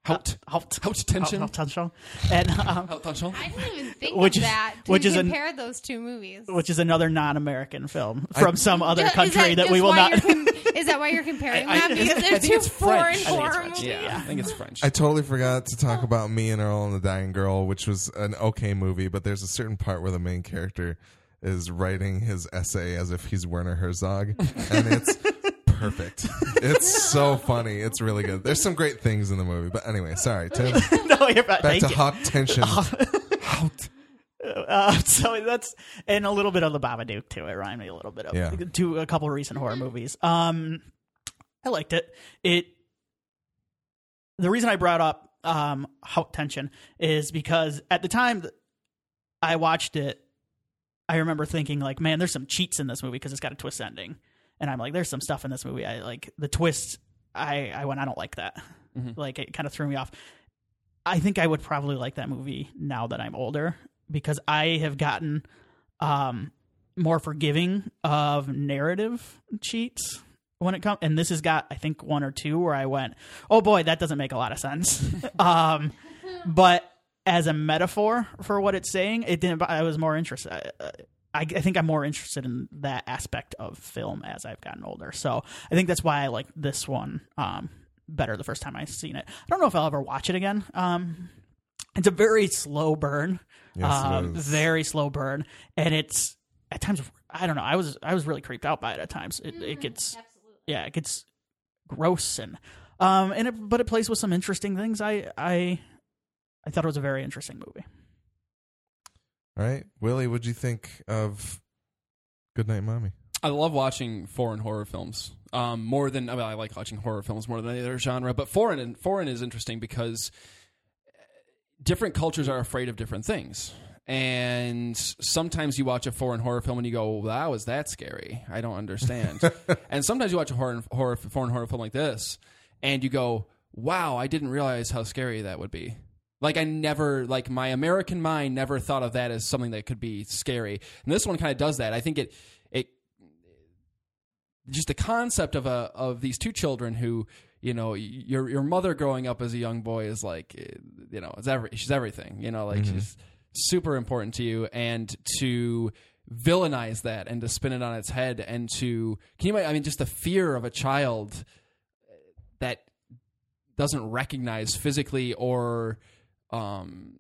Hot. Hot. Hot Tension? Hot Tension. And um, Hot Tension? I didn't even think Which of is- that. To which is an- those two movies. which is another non-American film from some other Is country that, just we will not. (laughs) you're com- is that why you're comparing I- them? I- Because I they're think two it's foreign French. I think horror French. Yeah, I think it's French. I totally forgot to talk about Me and Earl and the Dying Girl, which was an okay movie, but there's a certain part where the main character is writing his essay as if he's Werner Herzog, and it's (laughs) perfect. It's so funny. It's really good. There's some great things in the movie, but anyway, sorry, Tim. (laughs) no, you're right. Back Thank to you. hot tension. (laughs) Hot. (laughs) Uh, so that's and a little bit of the Babadook too. It reminded me a little bit of Yeah. to a couple recent horror movies. Um, I liked it. It. The reason I brought up um Tension is because at the time I watched it, I remember thinking like, man, there's some cheats in this movie because it's got a twist ending, and I'm like, there's some stuff in this movie I like the twist. I I went, I don't like that. Like it kind of threw me off. I think I would probably like that movie now that I'm older because I have gotten um, more forgiving of narrative cheats when it comes. And this has got, I think, one or two where I went, "Oh boy, that doesn't make a lot of sense." (laughs) um, but as a metaphor for what it's saying, it didn't. I was more interested. I, I, I think I'm more interested in that aspect of film as I've gotten older. So I think that's why I like this one um, better the first time I've seen it. I don't know if I'll ever watch it again. Um, it's a very slow burn, Yes, um, is. very slow burn, and it's at times. I don't know. I was I was really creeped out by it at times. It, it gets yeah, it gets gross and um and it, but it plays with some interesting things. I I I thought it was a very interesting movie. All right, Willie, what'd you think of Good Night, Mommy? I love watching foreign horror films. Um, more than I, mean, I like watching horror films more than any other genre, but foreign and foreign is interesting because different cultures are afraid of different things. And sometimes you watch a foreign horror film and you go, well, "How is that scary? I don't understand." (laughs) and sometimes you watch a horror, horror foreign horror film like this, and you go, "Wow, I didn't realize how scary that would be." Like I never, like my American mind never thought of that as something that could be scary. And this one kind of does that. I think it, it, just the concept of a of these two children who you know your your mother growing up as a young boy is like eh, you know it's every she's everything you know like she's super important to you. And to villainize that and to spin it on its head and to can you imagine, I mean just the fear of a child that doesn't recognize physically or um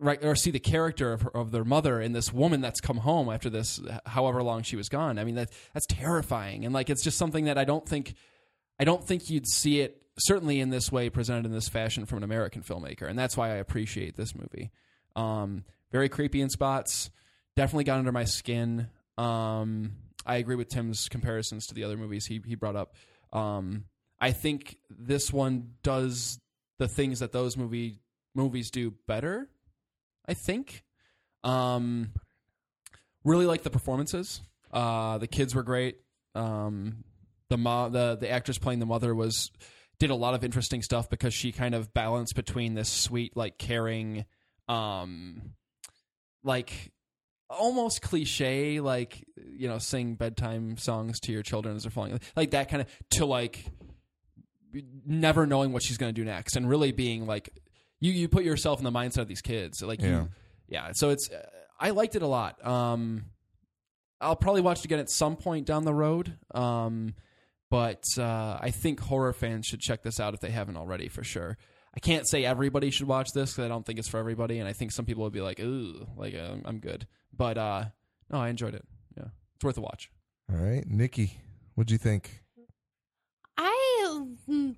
right or see the character of, her, of their mother in this woman that's come home after this however long she was gone. I mean that that's terrifying. And like it's just something that i don't think i don't think you'd see it certainly in this way presented in this fashion from an american filmmaker and that's why i appreciate this movie um very creepy in spots definitely got under my skin um i agree with tim's comparisons to the other movies he, he brought up um i think this one does the things that those movie movies do better I think. Um, really like the performances. Uh, the kids were great. Um, the mo- the the actress playing the mother was did a lot of interesting stuff because she kind of balanced between this sweet, like caring, um, like almost cliche, like you know, sing bedtime songs to your children as they're falling, like that kind of to like never knowing what she's going to do next and really being like you you put yourself in the mindset of these kids like Yeah. you yeah so it's uh, i liked it a lot um i'll probably watch it again at some point down the road um but uh i think horror fans should check this out if they haven't already for sure. I can't say everybody should watch this because i don't think it's for everybody and i think some people would be like ooh like uh, i'm good. But uh no i enjoyed it. Yeah. It's worth a watch. All right, Nikki, what'd you think? I mm,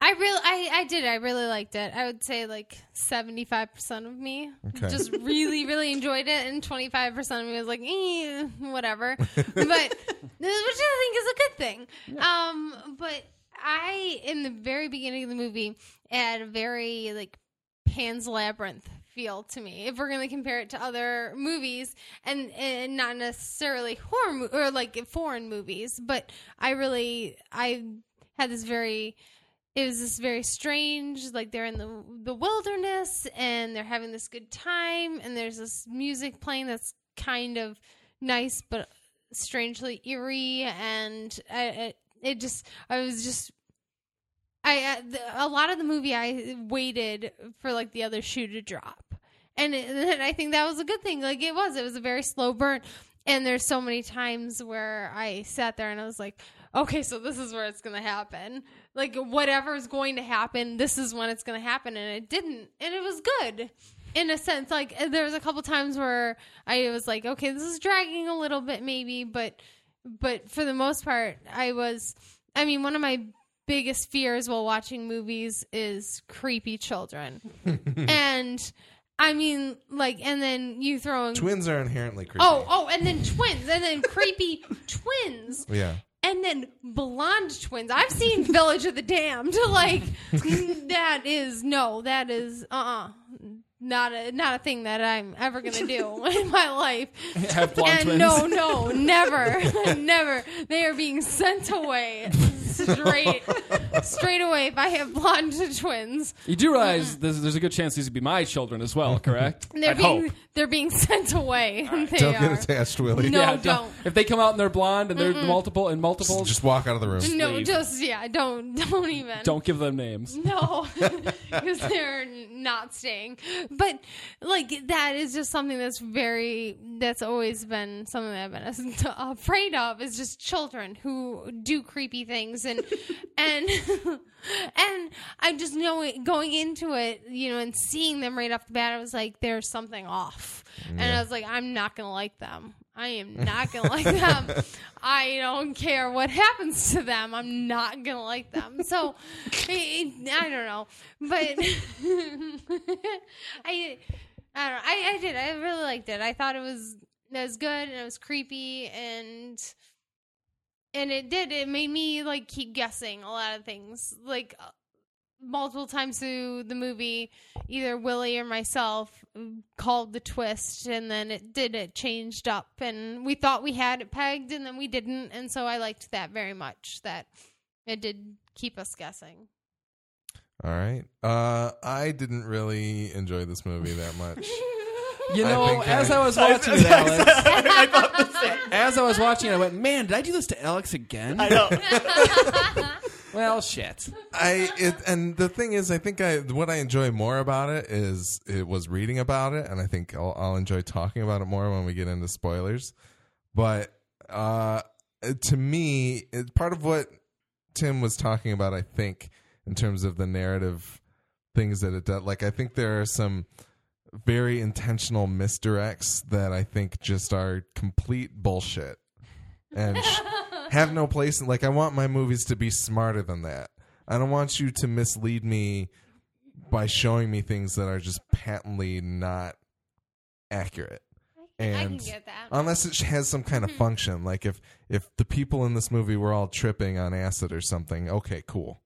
I really I, I did I really liked it. I would say like seventy five percent of me Okay. just really really enjoyed it, and twenty five percent of me was like, eh, whatever. (laughs) but which I think is a good thing. Um, but I in the very beginning of the movie had a very like Pan's Labyrinth feel to me. If we're going to compare it to other movies and, and not necessarily horror mo- or like foreign movies, but I really I had this very it was this very strange like they're in the the wilderness and they're having this good time and there's this music playing that's kind of nice but strangely eerie and I, it, it just I was just I uh, a lot of the movie I waited for like the other shoe to drop, and, it, (laughs) and I think that was a good thing. Like it was, it was a very slow burn. And there's so many times where I sat there and I was like, okay, so this is where it's to happen. Like whatever's going to happen, this is when it's going to happen, and it didn't, and it was good. In a sense, like there was a couple times where I was like, okay, this is dragging a little bit, maybe, but but for the most part, I was. I mean, one of my biggest fears while watching movies is creepy children. (laughs) and I mean, like, and then you throw in. Twins are inherently creepy. Oh, oh, and then twins, and then creepy (laughs) twins. yeah. And then blonde twins. I've seen Village of the Damned. (laughs) Like that is no, that is uh uh not a not a thing that I'm ever gonna do (laughs) in my life. Have blonde and twins. no, no, never, (laughs) never. They are being sent away straight, straight away. If I have blonde (laughs) twins, You do realize there's, there's a good chance these would be my children as well, correct? (laughs) they're I'd being hope. they're being (laughs) sent away. They Don't are. get attached, Willie. No, Yeah, don't. If they come out and they're blonde and they're multiple and multiple, Just walk out of the room. No, leave. just yeah, don't don't even. don't give them names. No, because they're not staying. But like that is just something that's very that's always been something that I've been afraid of is just children who do creepy things and and (laughs) and I just know going into it, you know, and seeing them right off the bat, I was like, there's something off, and I was like, I'm not gonna like them. I am not gonna like them. (laughs) I don't care what happens to them. I'm not gonna like them. So (laughs) it, I don't know, but I I don't know. I, I did. I really liked it. I thought it was it was good and it was creepy and and it did. It made me like keep guessing a lot of things. Like uh, multiple times through the movie, either Willie or myself called the twist, and then it did. It changed up, and we thought we had it pegged, and then we didn't. And so I liked that very much. That it did keep us guessing. All right. Uh, I didn't really enjoy this movie that much. (laughs) You know, think as I- I was (laughs) watching it, (laughs) Alex, as I was watching it, I went, "Man, did I do this to Alex again?" I know. (laughs) well, shit. I it, and the thing is, I think I what I enjoy more about it is it was reading about it, and I think I'll, I'll enjoy talking about it more when we get into spoilers. But uh, to me, it, part of what Tim was talking about, I think, in terms of the narrative things that it does, like I think there are some very intentional misdirects that I think just are complete bullshit and sh- (laughs) have no place. Like I want my movies to be smarter than that. I don't want you to mislead me by showing me things that are just patently not accurate. I can And get that. unless it has some kind of hmm. function, like if if the people in this movie were all tripping on acid or something, okay, cool,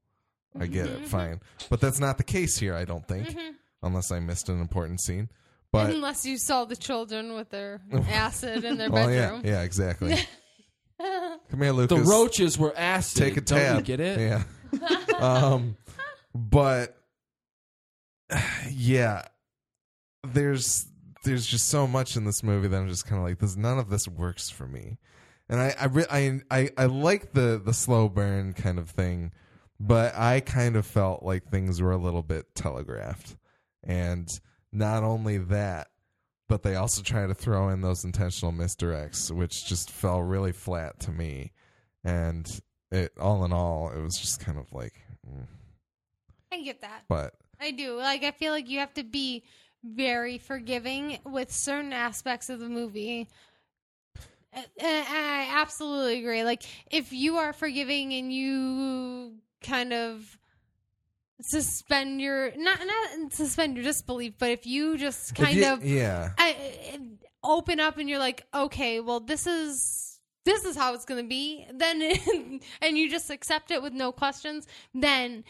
I get it, mm-hmm. fine. But that's not the case here, I don't think, mm-hmm. Unless I missed an important scene. But Unless you saw the children with their (laughs) acid in their well, yeah, bedroom. yeah, exactly. (laughs) Come here, The roaches were acid. take a Don't you tab. get it? Yeah. (laughs) um, but (sighs) yeah, there's there's just so much in this movie that I'm just kind of like, this. None of this works for me, and I I, re- I I I like the the slow burn kind of thing, but I kind of felt like things were a little bit telegraphed, and not only that. But they also try to throw in those intentional misdirects, which just fell really flat to me. And it all in all, it was just kind of like, mm. I get that. but I do. Like I feel like you have to be very forgiving with certain aspects of the movie. And I absolutely agree. Like if you are forgiving and you kind of suspend your not not suspend your disbelief, but if you just kind you- of yeah, I, I- open up and you're like, okay, well, this is this is how it's going to be. Then (laughs) and you just accept it with no questions. Then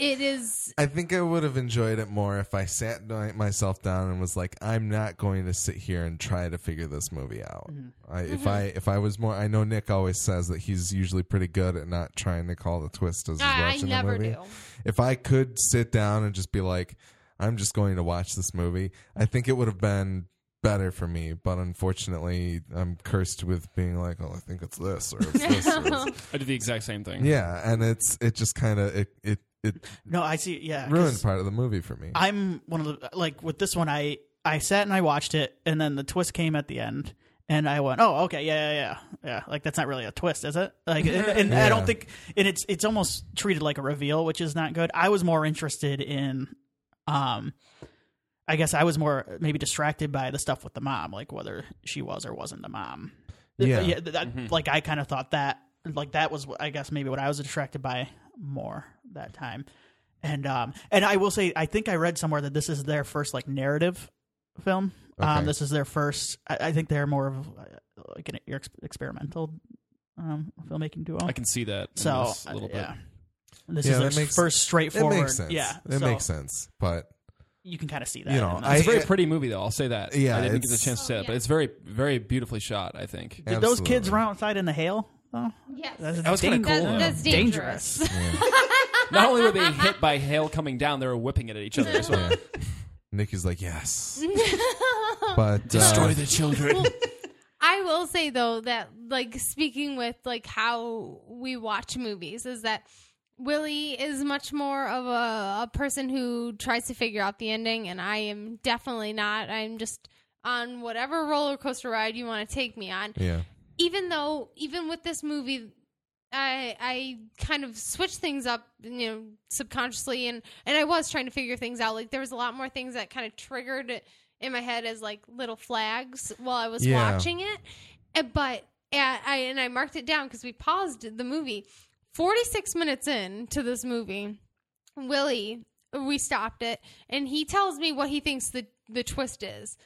it is. I think I would have enjoyed it more if I sat myself down and was like, I'm not going to sit here and try to figure this movie out. Mm-hmm. I, if mm-hmm. I if I was more, I know Nick always says that he's usually pretty good at not trying to call the twist as he's I, I watching never the movie. do. If I could sit down and just be like, I'm just going to watch this movie, I think it would have been better for me. But unfortunately, I'm cursed with being like, oh, I think it's this or it's this. or (laughs) it's- I did the exact same thing. yeah, and it's it just kind of it it it No, I see. Yeah, 'cause ruined part of the movie for me. I'm one of the like with this one. I I sat and I watched it, and then the twist came at the end, and I went, "Oh, okay, yeah, yeah, yeah, yeah." Like that's not really a twist, is it? Like, and, and I Yeah. don't think, and it's it's almost treated like a reveal, which is not good. I was more interested in, um, I guess I was more maybe distracted by the stuff with the mom, like whether she was or wasn't the mom. Yeah. yeah. That, Like I kind of thought that, like that was, I guess maybe what I was distracted by more that time. And um and I will say I think I read somewhere that this is their first like narrative film. Okay. Um this is their first I, I think they're more of uh, like an ex- experimental um filmmaking duo. I can see that. in so this a little bit. yeah. This Yeah, is that their makes- first it straightforward. makes sense. Yeah. it so makes sense. But You can kind of see that. You know, I- It's a very pretty movie, though. I'll say that. Yeah, I didn't get it's- the chance to say Oh, it, but it's very, very beautifully shot. I think. Did those kids run outside in the hail? Though? Yes. That's That was kinda cool, That- though. that's dangerous. (laughs) Not only were they hit by hail coming down, they were whipping it at each other as well. yeah. Nikki's like, yes, (laughs) but uh, the children. (laughs) I will say though that like speaking with like how we watch movies is that Willie is much more of a, a person who tries to figure out the ending and I am definitely not. I'm just on whatever roller coaster ride you want to take me on. yeah, Even though even with this movie I I kind of switched things up, you know, subconsciously and and I was trying to figure things out. Like there was a lot more things that kind of triggered in my head as like little flags while I was Yeah. watching it. But uh, I and I marked it down because we paused the movie. Forty six minutes in to this movie, Willie, we stopped it, and he tells me what he thinks the the twist is.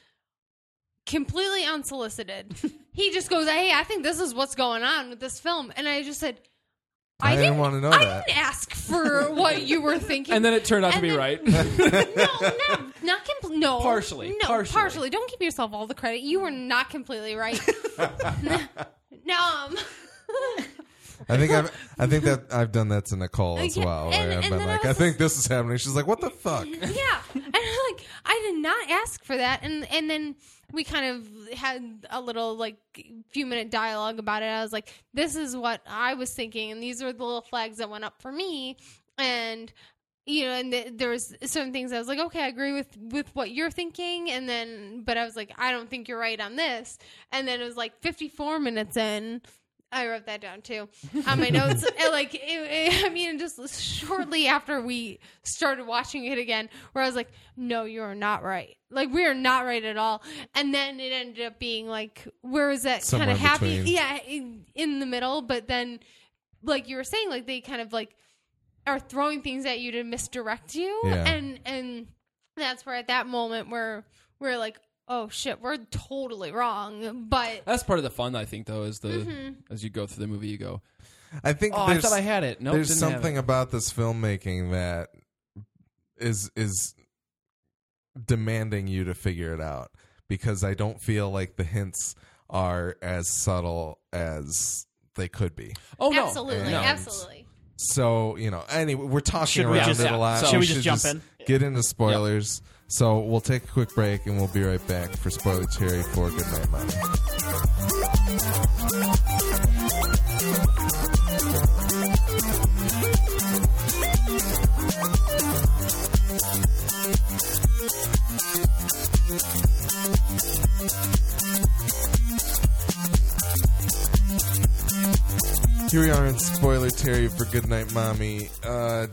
Completely unsolicited, (laughs) he just goes, "Hey, I think this is what's going on with this film," and I just said, I didn't wanna know I that." didn't ask for what you were (laughs) thinking." and then it turned out to And be then- right. (laughs) no, not not completely. No, Partially, No, partially. Don't give yourself all the credit. You were not completely right. no, um, I think I've I think that I've done that to Nicole as Yeah, well. and- where I've and been then I like, I was think this is happening. She's like, what the fuck? yeah, and I'm like, I did not ask for that, and and then we kind of had a little like few minute dialogue about it. I was like, this is what I was thinking, and these were the little flags that went up for me, and you know, and th- there was certain things I was like, okay, I agree with with what you're thinking, and then, but I was like, I don't think you're right on this, and then it was like 54 minutes in. I wrote that down too on my notes. (laughs) Like, it, it- I mean, just shortly after we started watching it again, where I was like, "No, you are not right. Like, we are not right at all." And then it ended up being like, where was that kind of happy? between. Yeah, in, in the middle. But then, like you were saying, like they kind of like are throwing things at you to misdirect you, Yeah. and and that's where at that moment where we're like, "Oh shit, we're totally wrong." But That's part of the fun, I think, though, is the Mm-hmm. as you go through the movie, you go, I think "Oh, I there's, thought I had it." No, there's didn't have something it. about this filmmaking that is is demanding you to figure it out because I don't feel like the hints are as subtle as they could be. Oh no, absolutely, no. absolutely. So you know, anyway, we're talking Should we around just- it a lot. so- Should we just jump in? Get into spoilers. So we'll take a quick break and we'll be right back for spoiler Terry for Good Night Mommy. Here we are in spoiler Terry for Good Night Mommy. Uh,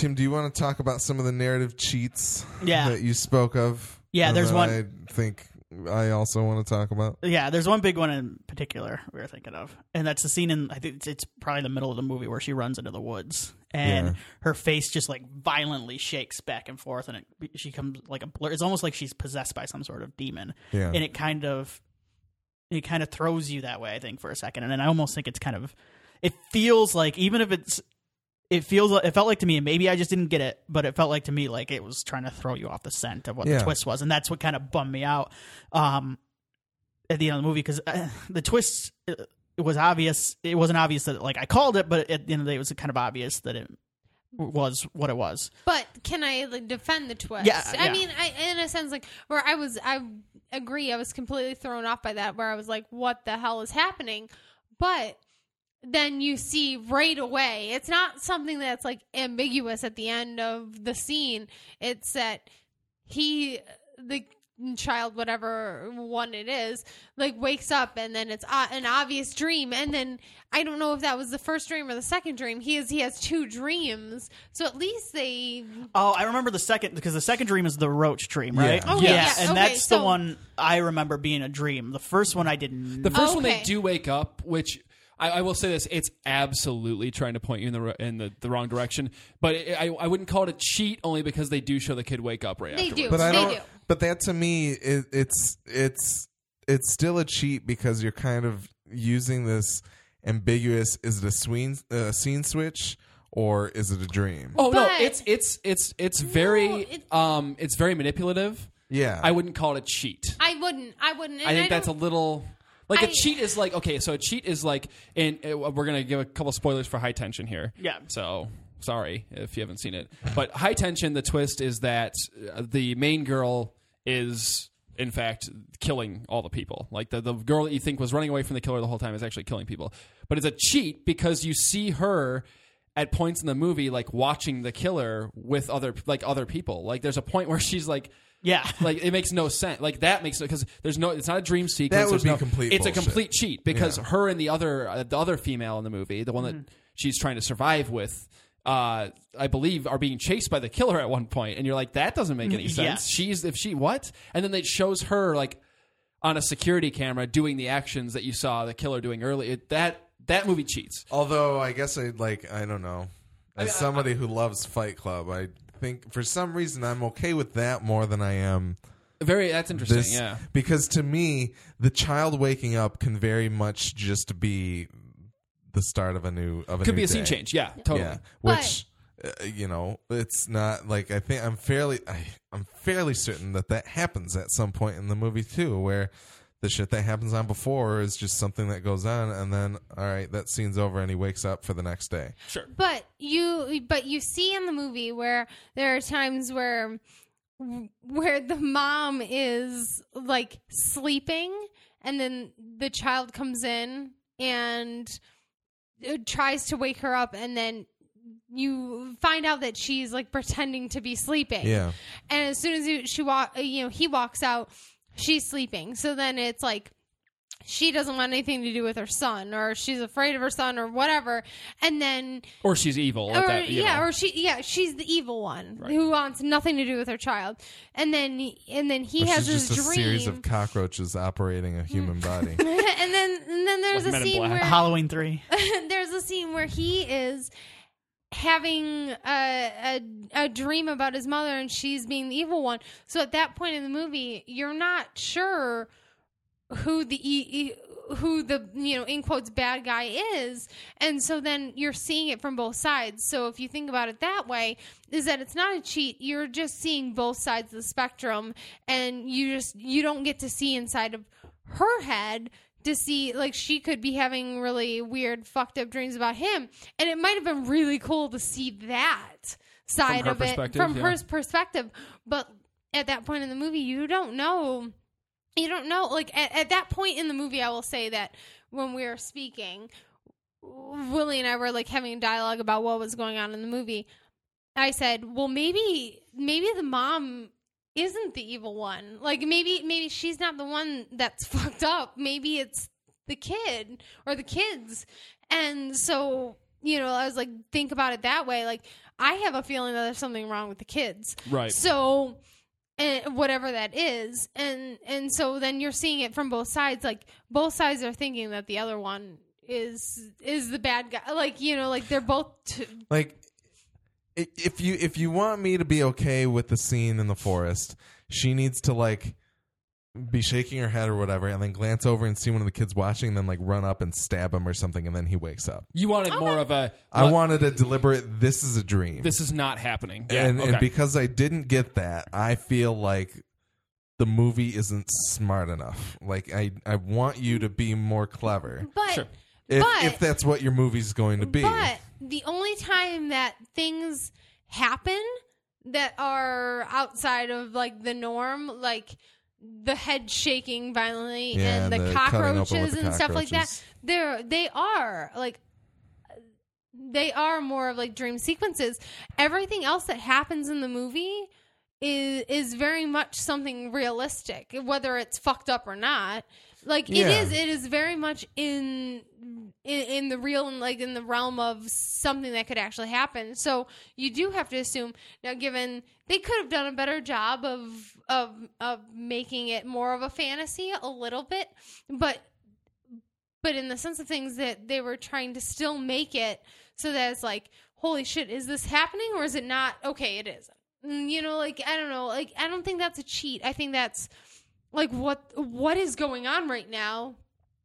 Tim, do you want to talk about some of the narrative cheats Yeah. that you spoke of? Yeah, there's that one- I think I also want to talk about. Yeah, there's one big one in particular we were thinking of, and that's the scene in I think it's, it's probably the middle of the movie where she runs into the woods, and Yeah. her face just like violently shakes back and forth, and it, she comes like a blur. It's almost like she's possessed by some sort of demon, Yeah. and it kind of it kind of throws you that way. I think for a second, and then I almost think it's kind of it feels like even if it's it feels it felt like to me and maybe I just didn't get it, but it felt like to me like it was trying to throw you off the scent of what Yeah. the twist was, and that's what kind of bummed me out um, at the end of the movie because uh, the twist uh, it was obvious. It wasn't obvious that like I called it, but at the end of the day, it was kind of obvious that it was what it was. But can I like defend the twist? Yeah, I yeah. mean, I, in a sense, like where I was, I agree. I was completely thrown off by that, where I was like, "What the hell is happening?" But then you see right away, it's not something that's like ambiguous at the end of the scene. It's that he, the child, whatever one it is, like wakes up and then it's uh, an obvious dream. And then I don't know if that was the first dream or the second dream. He is he has two dreams, so at least they Oh, I remember the second because the second dream is the roach dream, right? Yeah. Okay, yeah, yeah, and okay, that's the one I remember being a dream. The first one I didn't. The first one they do wake up, which I, I will say this: it's absolutely trying to point you in the in the, the wrong direction. But it, I I wouldn't call it a cheat, only because they do show the kid wake up right They afterwards. do. But I They don't. do. But that to me, it, it's it's it's still a cheat because you're kind of using this ambiguous. Is it a swing, uh, scene switch or is it a dream? Oh no, But- it's it's it's it's very it- um it's very manipulative. yeah, I wouldn't call it a cheat. I wouldn't. I wouldn't. I and think that's a little like a I- cheat is like okay, so a cheat is like and uh, we're gonna give a couple spoilers for High Tension here. Yeah. So sorry if you haven't seen it, but High Tension, the twist is that uh, the main girl is in fact killing all the people. Like the the girl that you think was running away from the killer the whole time is actually killing people. But it's a cheat because you see her at points in the movie like watching the killer with other like other people. Like there's a point where (laughs) she's like yeah, (laughs) like it makes no sense. Like that makes because there's no. It's not a dream sequence. That would be no- complete It's bullshit. a complete cheat because Yeah. her and the other uh, the other female in the movie, the one that she's trying to survive with. Uh, I believe are being chased by the killer at one point, and you're like, that doesn't make any Mm, sense. yes. She's if she what, and then it shows her like on a security camera doing the actions that you saw the killer doing earlier. That that movie cheats. Although I guess I like I don't know. As somebody who loves Fight Club, I think for some reason I'm okay with that more than I am Very that's interesting. this. yeah, Because to me, the child waking up can very much just be the start of a new of a could new be a scene change. Yeah, totally. Yeah, which uh, you know, it's not like I think I'm fairly I, I'm fairly certain that that happens at some point in the movie too, where the shit that happens on before is just something that goes on, and then all right, that scene's over, and he wakes up for the next day. Sure. But you, but you see in the movie where there are times where where the mom is like sleeping, and then the child comes in and uh, tries to wake her up, and then you find out that she's like pretending to be sleeping. Yeah, and as soon as you, she walk, you know, he walks out, she's sleeping. So then it's like she doesn't want anything to do with her son, or she's afraid of her son, or whatever. And then, Or she's evil. or that, yeah, know. or she, yeah, she's the evil one who wants nothing to do with her child. And then, and then he which has is this just a dream. series of cockroaches operating a human mm. body. (laughs) and then, and then there's Like a Men in scene Black. where Halloween three. (laughs) there's a scene where he is having a, a a dream about his mother and she's being the evil one. So at that point in the movie, you're not sure who the who the you know in quotes bad guy is. And so then you're seeing it from both sides. So if you think about it that way is that it's not a cheat. You're just seeing both sides of the spectrum and you just you don't get to see inside of her head to see like she could be having really weird fucked up dreams about him. And it might have been really cool to see that side of it from yeah. her perspective. But at that point in the movie you don't know. You don't know. Like at, at that point in the movie i will say that when we were speaking willie and i were like having a dialogue about what was going on in the movie. I said well maybe maybe the mom isn't the evil one. Like maybe maybe she's not the one that's (laughs) fucked up. Maybe it's the kid or the kids. And so you know i was like think about it that way. Like i have a feeling that there's something wrong with the kids. Right. so and whatever that is. And and so then you're seeing it from both sides. Like both sides are thinking that the other one is is the bad guy. Like you know like they're both t- like i- if you if you want me to be okay with the scene in the forest she needs to like be shaking her head or whatever and then glance over and see one of the kids watching and then like run up and stab him or something and then he wakes up You wanted more of a. i what- wanted a deliberate this is a dream This is not happening. Yeah. and, okay. and because i didn't get that i feel like the movie isn't smart enough like i i want you to be more clever but Sure. if, But- if that's what your movie's going to be But the only time that things happen that are outside of like the norm, like the head shaking violently Yeah, and the, the cutting open with cockroaches and stuff like that. cockroaches. They're they are like they are more of like dream sequences. Everything else that happens in the movie is is very much something realistic, whether it's fucked up or not. Like Yeah. it is, it is very much in, in in the real and like in the realm of something that could actually happen. So you do have to assume now. Given they could have done a better job of of of making it more of a fantasy, a little bit, but but in the sense of things that they were trying to still make it so that it's like holy shit is this happening or is it not okay it isn't Mm, you know like i don't know like i don't think that's a cheat i think that's like what what is going on right now?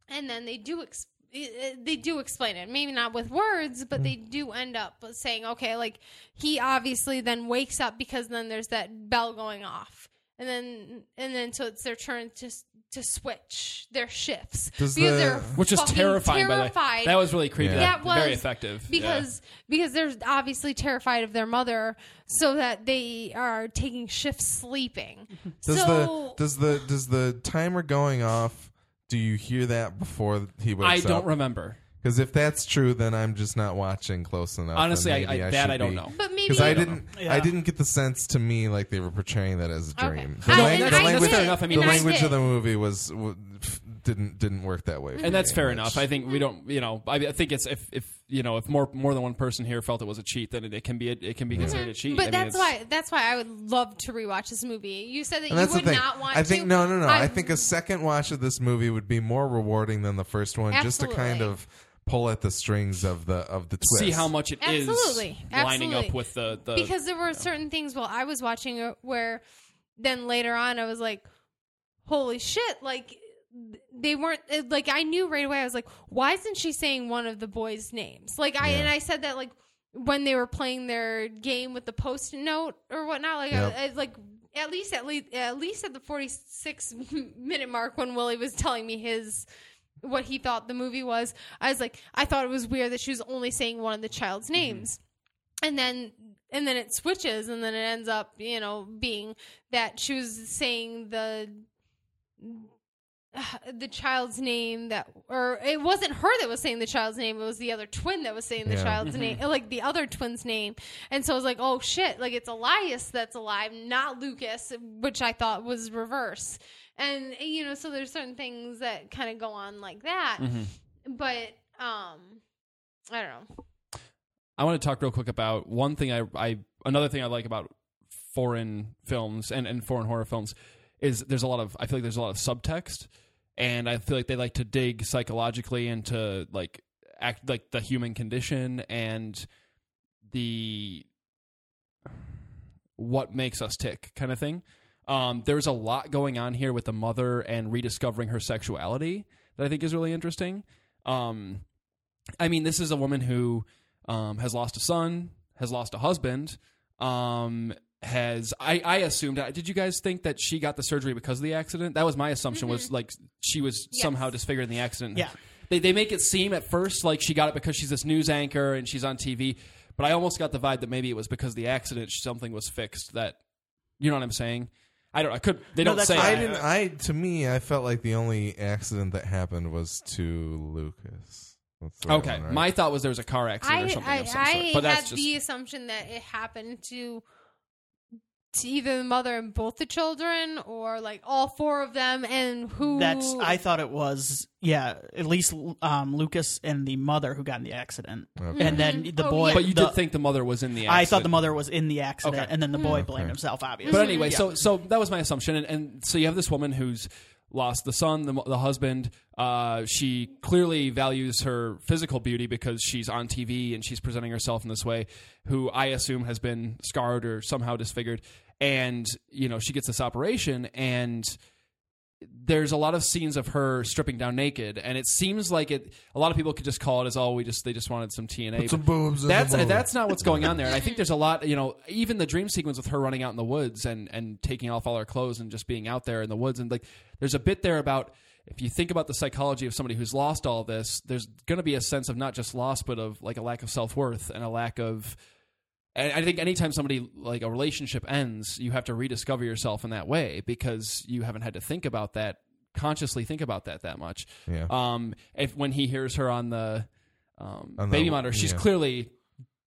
And then they do ex- eh, they do explain it. Maybe not with words but they do end up saying okay like he obviously then wakes up because then there's that bell going off and then and then so it's their turn to to switch their shifts Does because the- they're which is fucking terrifying. By the that was really creepy. Yeah. That very was effective Yeah. because because they're obviously terrified of their mother, so that they are taking shifts sleeping. Does so the does the does the timer going off? Do you hear that before he was I don't up? remember. Because if that's true, then I'm just not watching close enough. Honestly, and I, maybe I, that should I don't be. know. but maybe Because I don't didn't, know. I didn't get the sense to me like they were portraying that as a Okay. dream. I- The, and lang- I language, did, fair enough. I mean, the and I language did. of the movie was w- f- didn't didn't work that way, for and that's me, fair which- enough. I think we don't, you know, I, I think it's if if you know if more more than one person here felt it was a cheat, then it, it can be a, it can be considered a cheat. But I mean, that's it's- why that's why I would love to rewatch this movie. You said that And you that's would the thing. not want I think to. no, no, no. I, I- think a second watch of this movie would be more rewarding than the first one, just to kind Absolutely. of pull at the strings of the of the twist. see how much it is Absolutely. lining up with the the because there were certain things while I was watching it where then later on I was like, holy shit, like they weren't eh, like I knew right away I was like, why isn't she saying one of the boys' names? Like I Yeah. and I said that like when they were playing their game with the post-it note or whatnot, like Yep. I, I like at least at least at least at the 46 (laughs) minute mark when Willie was telling me his what he thought the movie was, I was like, I thought it was weird that she was only saying one of the child's mm-hmm. names. And then and then it switches and then it ends up you know being that she was saying the (sighs) the child's name that or it wasn't her that was saying the child's name it was the other twin that was saying the Yeah. child's mm-hmm. name like the other twin's name. And so i was like oh shit like it's elias that's alive not lucas which i thought was reverse and you know so there's certain things that kind of go on like that. But um i don't know. I want to talk real quick about one thing I, I another thing I like about foreign films and, and foreign horror films is there's a lot of I feel like there's a lot of subtext and I feel like they like to dig psychologically into like act like the human condition and the what makes us tick kind of thing. Um, there's a lot going on here with the mother and rediscovering her sexuality that I think is really interesting. Um, I mean, this is a woman who um, has lost a son, has lost a husband. Um, has I, I assumed? Did you guys think that she got the surgery because of the accident? That was my assumption. Was like she was Yes. somehow disfigured in the accident. Yeah. They they make it seem at first like she got it because she's this news anchor and she's on TV. But I almost got the vibe that maybe it was because of the accident something was fixed. That you know what I'm saying? I don't. I could. They No, don't that's say. fine. I it. didn't. I to me, I felt like the only accident that happened was to Lucas. That's the right Okay, one, right? my thought was there was a car accident I or something I, of some I sort. But that's had just the assumption that it happened to to either the mother and both the children or like all four of them and who That's I thought it was yeah at least um, Lucas and the mother who got in the accident, Okay. and then the Oh, boy. yeah. But you the- did think the mother was in the accident. I thought the mother was in the accident, Okay. and then the boy Okay. blamed himself. Obviously, But anyway, Yeah. so so that was my assumption, and, and so you have this woman who's lost the son, the, the husband. Uh, she clearly values her physical beauty because she's on TV and she's presenting herself in this way. Who I assume has been scarred or somehow disfigured, and you know she gets this operation and. There's a lot of scenes of her stripping down naked, and it seems like it. A lot of people could just call it as, "Oh, we just they just wanted some TNA." Put some boobs that's that's not what's going on there. And I think there's a lot, you know, even the dream sequence with her running out in the woods and and taking off all her clothes and just being out there in the woods and like there's a bit there about if you think about the psychology of somebody who's lost all this, there's going to be a sense of not just loss but of like a lack of self-worth and a lack of and I think anytime somebody like a relationship ends, you have to rediscover yourself in that way because you haven't had to think about that consciously think about that that much. Yeah. Um, if when he hears her on the um, On the- baby monitor, she's yeah. clearly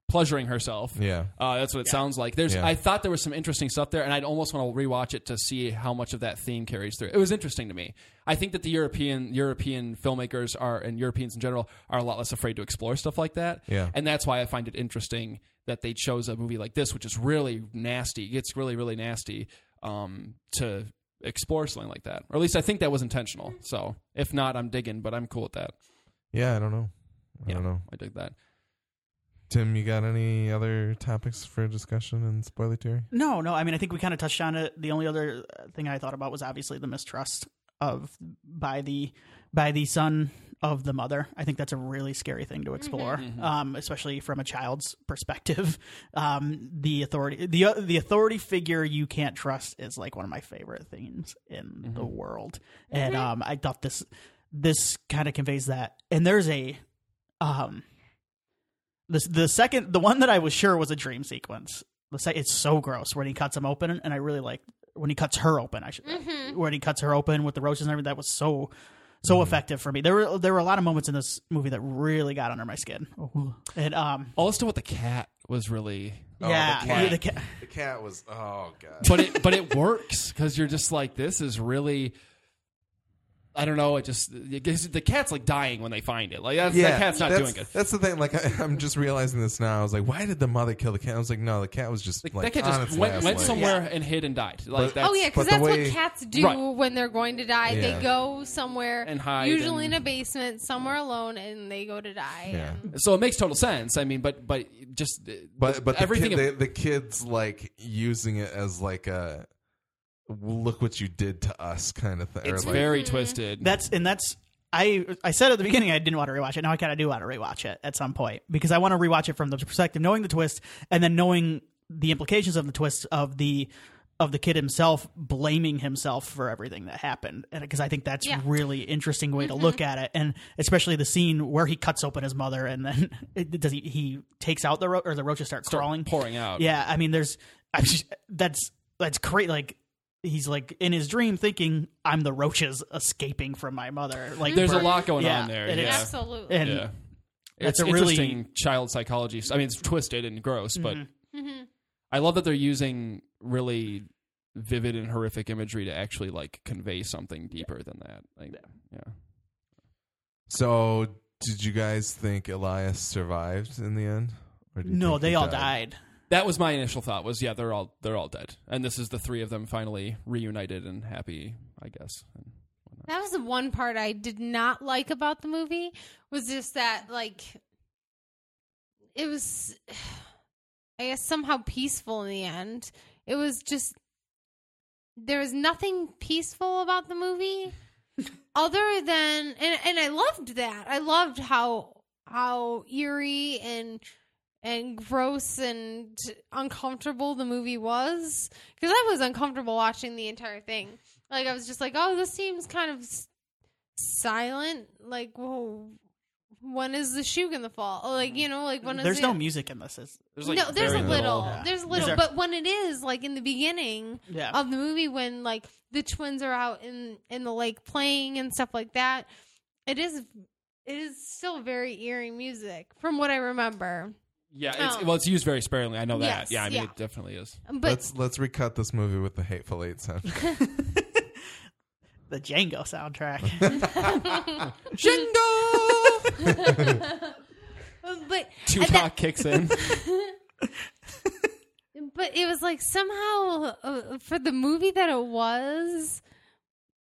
pleasuring herself. Yeah. Uh, that's what it sounds like. There's, Yeah. I thought there was some interesting stuff there, and I'd almost want to rewatch it to see how much of that theme carries through. It was interesting to me. I think that the European European filmmakers are, and Europeans in general, are a lot less afraid to explore stuff like that. Yeah. and that's why I find it interesting that they chose a movie like this, which is really nasty. It gets really, really nasty um, to explore something like that, or at least I think that was intentional. So if not, I'm digging, but I'm cool with that. Yeah, I don't know. I Yeah. don't know. I dig that. Tim, you got any other topics for discussion in spoiler theory? No, no. I mean, I think we kind of touched on it. The only other uh, thing I thought about was obviously the mistrust of by the by the son of the mother. I think that's a really scary thing to explore, um, especially from a child's perspective. (laughs) Um, the authority, the uh, the authority figure you can't trust is like one of my favorite themes in the world, and um, I thought this this kind of conveys that. And there's a um, the the second the one that I was sure was a dream sequence. The se- it's so gross when he cuts him open, and I really like when he cuts her open. I should when he cuts her open with the roaches and everything. That was so so effective for me. There were there were a lot of moments in this movie that really got under my skin. And um, Also, with the cat was really yeah, the cat. the ca- The cat was oh god. but it but it works because you're just like this is really I don't know it just it the cat's like dying when they find it like that's, that cat's not that's, doing good That's the thing. Like I, (laughs) I'm just realizing this now. I was like, why did the mother kill the cat? I was like, no, the cat was just like, like that cat just its went, went leg. somewhere and hid and died like But- that's Oh yeah, because that's way- what cats do Right. when they're going to die. Yeah. They go somewhere, And hide usually and- in a basement, somewhere alone, and they go to die. Yeah. And- so it makes total sense I mean but but just But but the everything kid, the, the kids like using it as like a look what you did to us kind of thing. it's like, very twisted that's and that's I I said at the beginning I didn't want to rewatch it. Now I kind of do want to rewatch it at some point because I want to rewatch it from the perspective knowing the twist and then knowing the implications of the twist of the of the kid himself blaming himself for everything that happened and because I think that's Yeah. really interesting way to mm-hmm. look at it and especially the scene where he cuts open his mother and then (laughs) it, does he he takes out the ro- or the roaches start, crawling pouring out yeah, I mean, there's I just, that's that's great. Like he's like in his dream thinking I'm the roaches escaping from my mother. Like there's a lot going yeah, on there it is. yeah Absolutely. and yeah that's it's a really- interesting child psychology I mean it's twisted and gross but Mhm. I love that they're using really vivid and horrific imagery to actually like convey something deeper than that. Like, yeah. So did you guys think Elias survived in the end? Or do no, they all died? died. That was my initial thought. Was yeah, they're all they're all dead, and this is the three of them finally reunited and happy. I guess. And That was the one part I did not like about the movie was just that like it was I guess somehow peaceful in the end. It was just there was nothing peaceful about the movie (laughs) other than and and I loved that. I loved how how eerie and and gross and uncomfortable the movie was because I was uncomfortable watching the entire thing. Like I was just like, oh, this seems kind of s- silent. Like, whoa, when is the shoe gonna fall? Like, mm-hmm. you know, like when is There's it- no music in this. Is there's like no, there's a very little, Yeah. there's a little, there- but when it is like in the beginning yeah. of the movie, when like the twins are out in in the lake playing and stuff like that, it is it is still very eerie music from what I remember. Yeah, it's, Oh. well, it's used very sparingly. I know that. Yes, yeah, I mean, yeah. it definitely is. But let's let's recut this movie with the Hateful Eight sound. (laughs) the Django soundtrack. (laughs) (laughs) but Tupac kicks in. but it was like somehow uh, for the movie that it was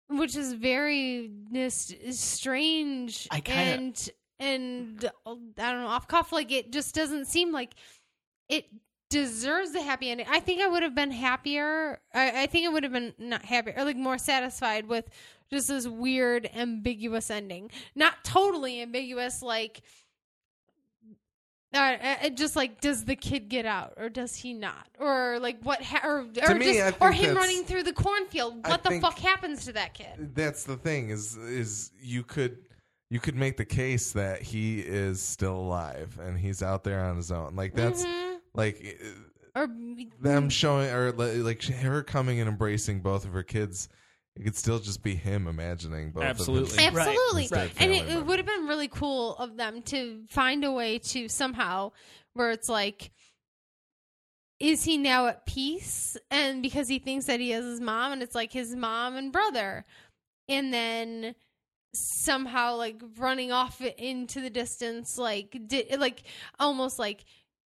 which is very this strange I kinda- and and uh, i don't know off cuff like it just doesn't seem like it deserves the happy ending. I think i would have been happier i, I think i would have been not happier or like more satisfied with just this weird ambiguous ending. Not totally ambiguous like uh, just like does the kid get out or does he not? Or like what ha- or, or me, just or him running through the cornfield. I what the fuck happens to that kid? That's the thing is is you could you could make the case that he is still alive and he's out there on his own. Like that's Mhm. like or them showing or like her coming and embracing both of her kids. It could still just be him imagining both. Absolutely. Of them. Absolutely. Instead of And it, it would have been really cool of them to find a way to somehow where it's like is he now at peace and because he thinks that he has his mom and it's like his mom and brother and then somehow like running off into the distance like di- like almost like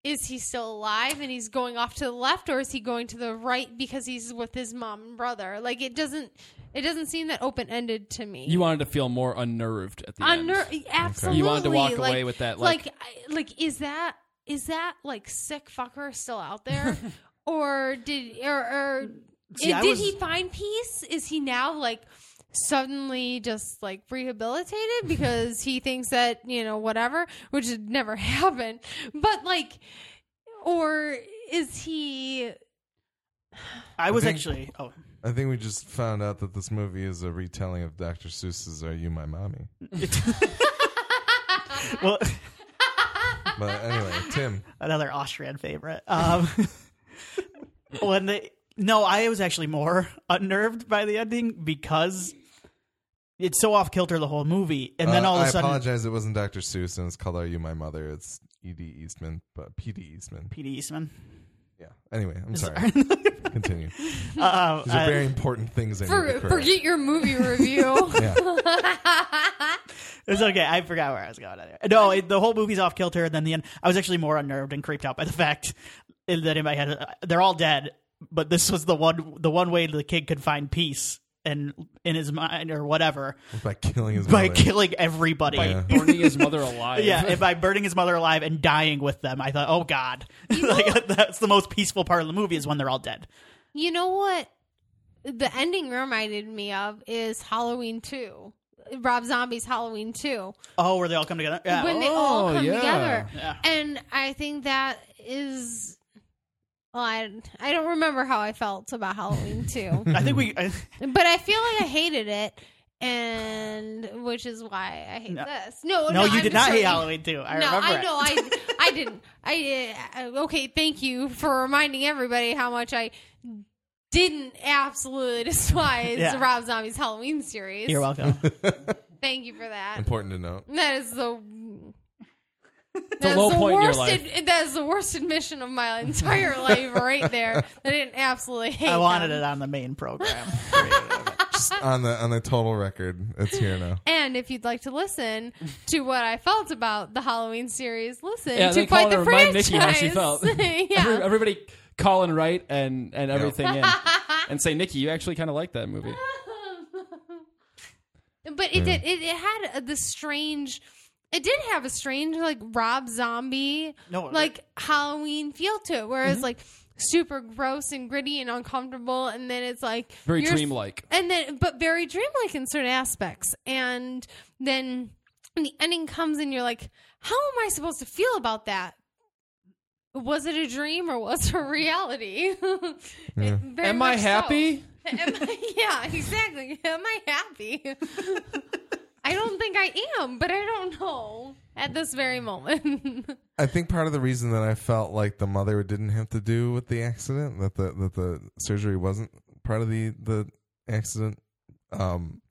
is he still alive and he's going off to the left or is he going to the right because he's with his mom and brother? Like it doesn't it doesn't seem that open-ended to me. You wanted to feel more unnerved at the end. Unner- absolutely. You wanted to walk like, away with that, like- like I- like is that is that like sick fucker still out there? (laughs) Or did or, or See, did was- he find peace? Is he now like suddenly just like rehabilitated because he thinks that you know whatever which would never (laughs) happen but like or is he I was think- actually. Oh, I think we just found out that this movie is a retelling of Dr. Seuss's "Are You My Mommy." (laughs) well, But anyway, Tim, (laughs) another Austrian favorite. Um, when they no, I was actually more (laughs) unnerved by the ending because it's so off kilter the whole movie, and then uh, all of a I sudden, I apologize. It wasn't Dr. Seuss, and it's called "Are You My Mother." It's E.D. Eastman, but P.D. Eastman. P.D. Eastman. Yeah. Anyway, I'm sorry. (laughs) Continue. Uh, These are I- very important things. I for, forget your movie review (laughs) Yeah. It's okay. I forgot where I was going. Anyway. No, it, the whole movie's off kilter, and then the end. I was actually more unnerved and creeped out by the fact that in my head uh, they're all dead, but this was the one the one way the kid could find peace and in his mind or whatever By killing his by mother. killing everybody. By Yeah. burning his mother (laughs) alive. Yeah, and by burning his mother alive and dying with them, I thought, oh god, (laughs) like that's the most peaceful part of the movie is when they're all dead. You know what the ending reminded me of is Halloween 2. Rob Zombie's Halloween 2. Oh, where they all come together. Yeah. When they all Oh, come yeah. together. Yeah. And I think that is well, I, I don't remember how I felt about Halloween too. (laughs) I think we. I, but I feel like I hated it and which is why I hate No. this. No, no, you I'm did not sorry. hate Halloween too. I no, remember. I it. know I (laughs) I didn't. I uh, okay. Thank you for reminding everybody how much I didn't absolutely (laughs) despise Yeah. Rob Zombie's Halloween series. You're welcome. Thank you for that. Important to note. That is the. A That's low the point in your worst life. ad- that is the worst admission of my (laughs) entire life, right there. I didn't absolutely hate. I wanted them. it on the main program. (laughs) Just on the on the total record, it's here now. And if you'd like to listen to what I felt about the Halloween series, listen Yeah, to they Fight call the Franchise. Nikki how she felt. (laughs) yeah. Every- everybody call and write and, and everything in. And say, Nikki, you actually kind of like that movie. but it did. It, it had a, this strange. It did have a strange like Rob Zombie, No, like Halloween feel to it, where Mm-hmm. it's like super gross and gritty and uncomfortable, and then it's like Very dreamlike. and then but very dreamlike in certain aspects, and then the ending comes and you're like, how am I supposed to feel about that? Was it a dream or was it a reality? (laughs) It Am I much so. happy? (laughs) Am I, yeah, exactly. Am I happy? (laughs) I don't think I am, but I don't know at this very moment. (laughs) I think part of the reason that I felt like the mother didn't have to do with the accident, that the that the surgery wasn't part of the the accident, um,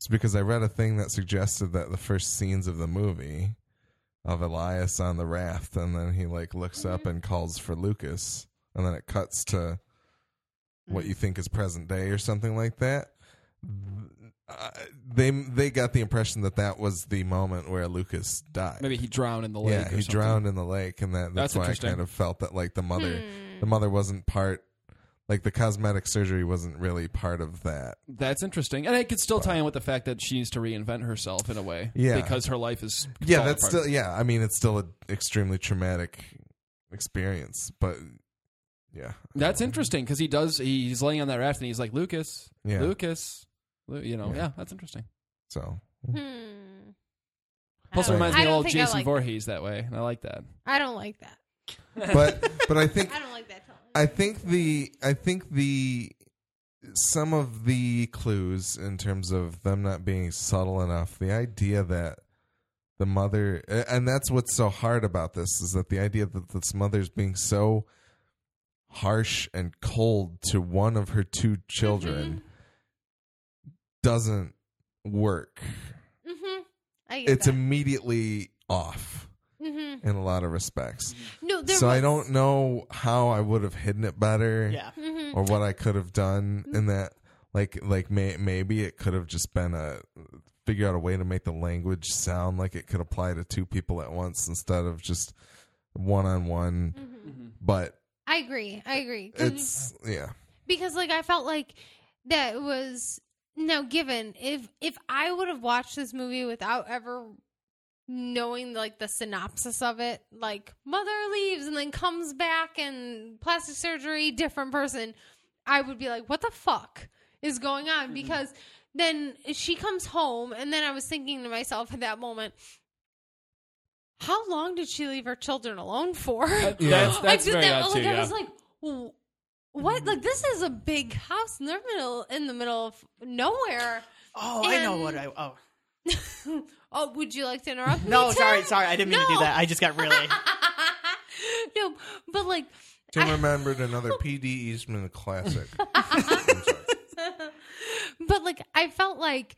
is because I read a thing that suggested that the first scenes of the movie of Elias on the raft, and then he like looks up and calls for Lukas, and then it cuts to what you think is present day or something like that. Uh, they they got the impression that that was the moment where Lukas died. Maybe he drowned in the lake. Yeah, or he something. drowned in the lake, and that, That's that's, why I kind of felt that like the mother, Hmm. the mother wasn't part, like the cosmetic surgery wasn't really part of that. That's interesting, and it could still tie in with the fact that she needs to reinvent herself in a way. Yeah. because her life is Yeah, that's apart. still yeah. I mean, it's still an extremely traumatic experience, but yeah, That's interesting because he does. He's laying on that raft and he's like, "Lukas, Yeah. Lukas," Lu- you know. Yeah. Yeah, that's interesting. So Hmm. Plus, it reminds me of don't old Jason like Voorhees that way, and I like that. I don't like that. but (laughs) but I think I don't like that. Totally. I think the I think the some of the clues in terms of them not being subtle enough, the idea that the mother and that's what's so hard about this is that the idea that this mother's being so harsh and cold to one of her two children doesn't work Mm-hmm. I get it's that. immediately off mm-hmm. in a lot of respects No, there so i don't know how i would have hidden it better Yeah. Mhm. or what I could have done Mm-hmm. in that. Like, like may, maybe it could have just been a figure out a way to make the language sound like it could apply to two people at once instead of just one on one. Mm-hmm. But I agree. I agree. it's yeah, because like I felt like that was now given if if I would have watched this movie without ever knowing like the synopsis of it like mother leaves and then comes back and plastic surgery different person I would be like what the fuck is going on mm-hmm. because then she comes home and then I was thinking to myself at that moment how long did she leave her children alone for That- Yeah. That's (laughs) I did very that. odd like, too. I Yeah. was like, "W- what? Like this is a big house in the middle in the middle of nowhere. Oh, I know what I. Oh. (laughs) oh, would you like to interrupt me? No, Tim? sorry, sorry. I didn't mean to do that. I just got really. (laughs) no, but like, Tim I- remembered another (laughs) P.D. Eastman classic. I'm sorry. but like I felt like,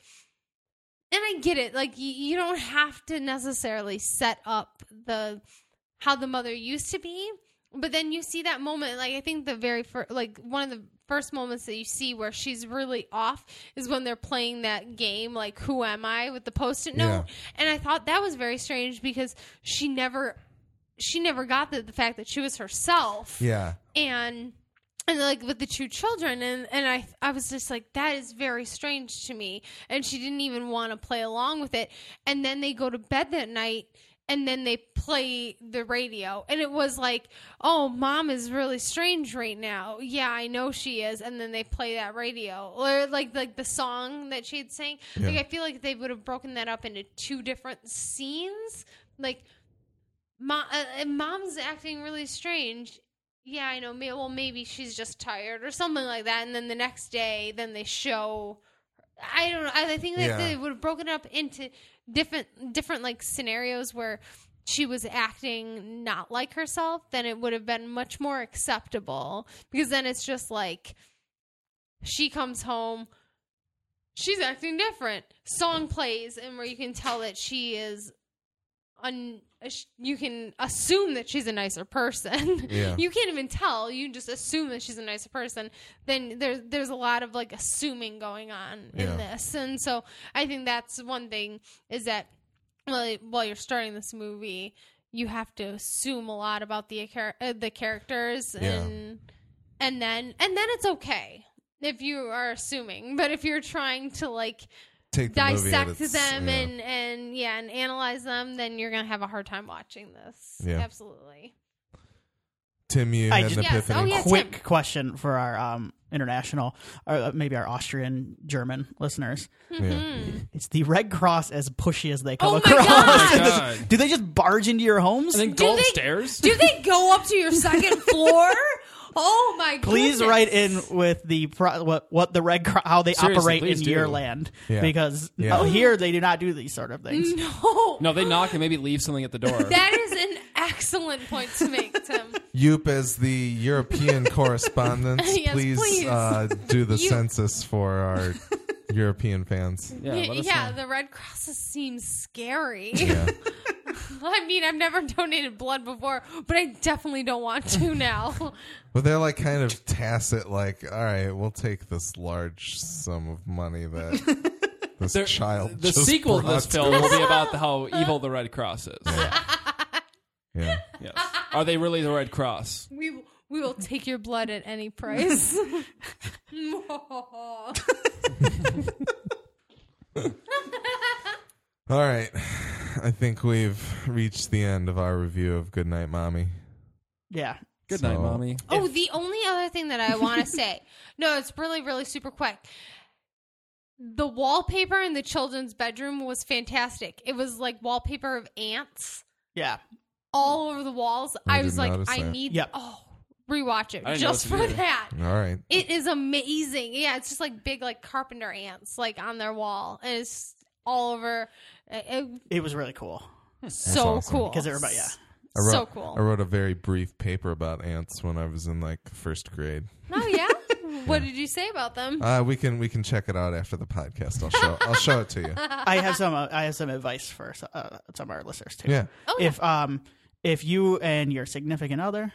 and I get it. Like you, you don't have to necessarily set up the how the mother used to be, but then you see that moment. Like I think the very first, like one of the first moments that you see where she's really off is when they're playing that game, like "Who am I?" with the post-it note, Yeah. and I thought that was very strange because she never. She never got the, the fact that she was herself Yeah, and and like with the two children and and I I was just like that is very strange to me and she didn't even want to play along with it and then they go to bed that night and then they play the radio and it was like oh mom is really strange right now yeah i know she is and then they play that radio or like like the song that she had sang like i feel like they would have broken that up into two different scenes like Mom, uh, mom's acting really strange. Yeah, I know. Well, maybe she's just tired or something like that. And then the next day, then they show. I don't know. I I think that Yeah. they would have broken it up into different, different like scenarios where she was acting not like herself. Then it would have been much more acceptable because then it's just like she comes home. She's acting different. Song plays, and where you can tell that she is un- you can assume that she's a nicer person. (laughs) Yeah. you can't even tell. You just assume that she's a nicer person. Then there's there's a lot of like assuming going on in this, and so I think that's one thing is that well, while you're starting this movie, you have to assume a lot about the uh, the characters Yeah. and and then and then it's okay if you are assuming. But if you're trying to like take the movie dissect them yeah. and and yeah and analyze them then you're gonna have a hard time watching this Yeah. absolutely Tim, you I had just- an Yes. epiphany. Oh, yeah. Quick Tim. question for our um, international, or uh, maybe our Austrian German listeners. Yeah. It's the Red Cross as pushy as they come Oh my across. God. (laughs) Oh my God. Do they just barge into your homes? And then Do go they- upstairs. do they go up to your second (laughs) floor oh my god. Please goodness. write in with the pro- what what the Red Cross how they Seriously, operate in please do. your land Yeah. because Yeah. oh, here they do not do these sort of things. (laughs) no no, they knock and maybe leave something at the door. (laughs) that is an excellent point to make tim (laughs) Yoop, as the European correspondent, Yes, please, please. Uh, do the You- census for our European fans. yeah, yeah, let us yeah, know. the red crosses seem scary Yeah. (laughs) i mean i've never (laughs) donated blood before but i definitely don't want to (laughs) now But they're like kind of tacit, like, all right, we'll take this large sum of money that this There- child. the just sequel to brought this film will be about the, how evil the Red Cross is. Yeah. Yes. Are they really the Red Cross? we we will take your blood at any price All right. I think we've reached the end of our review of Goodnight Mommy. Yeah. Good So- night, mommy. Oh, the only other thing that I want to (laughs) say, no, it's really, really super quick. The wallpaper in the children's bedroom was fantastic. It was like wallpaper of ants Yeah. all over the walls. I I, was didn't like, notice I that. need, Yep. oh, rewatch it didn't just for notice it either. that. All right. It is amazing. Yeah, it's just like big, like carpenter ants, like on their wall, and it's all over. It- it- It was really cool so awesome. cool. because everybody, yeah. I wrote, so cool. I wrote a very brief paper about ants when I was in like first grade. oh yeah. (laughs) What did you say about them? Uh, we can we can check it out after the podcast. I'll show I'll show it to you. (laughs) I have some. Uh, I have some advice for uh, some of our listeners too. Yeah. Oh, yeah. if um if you and your significant other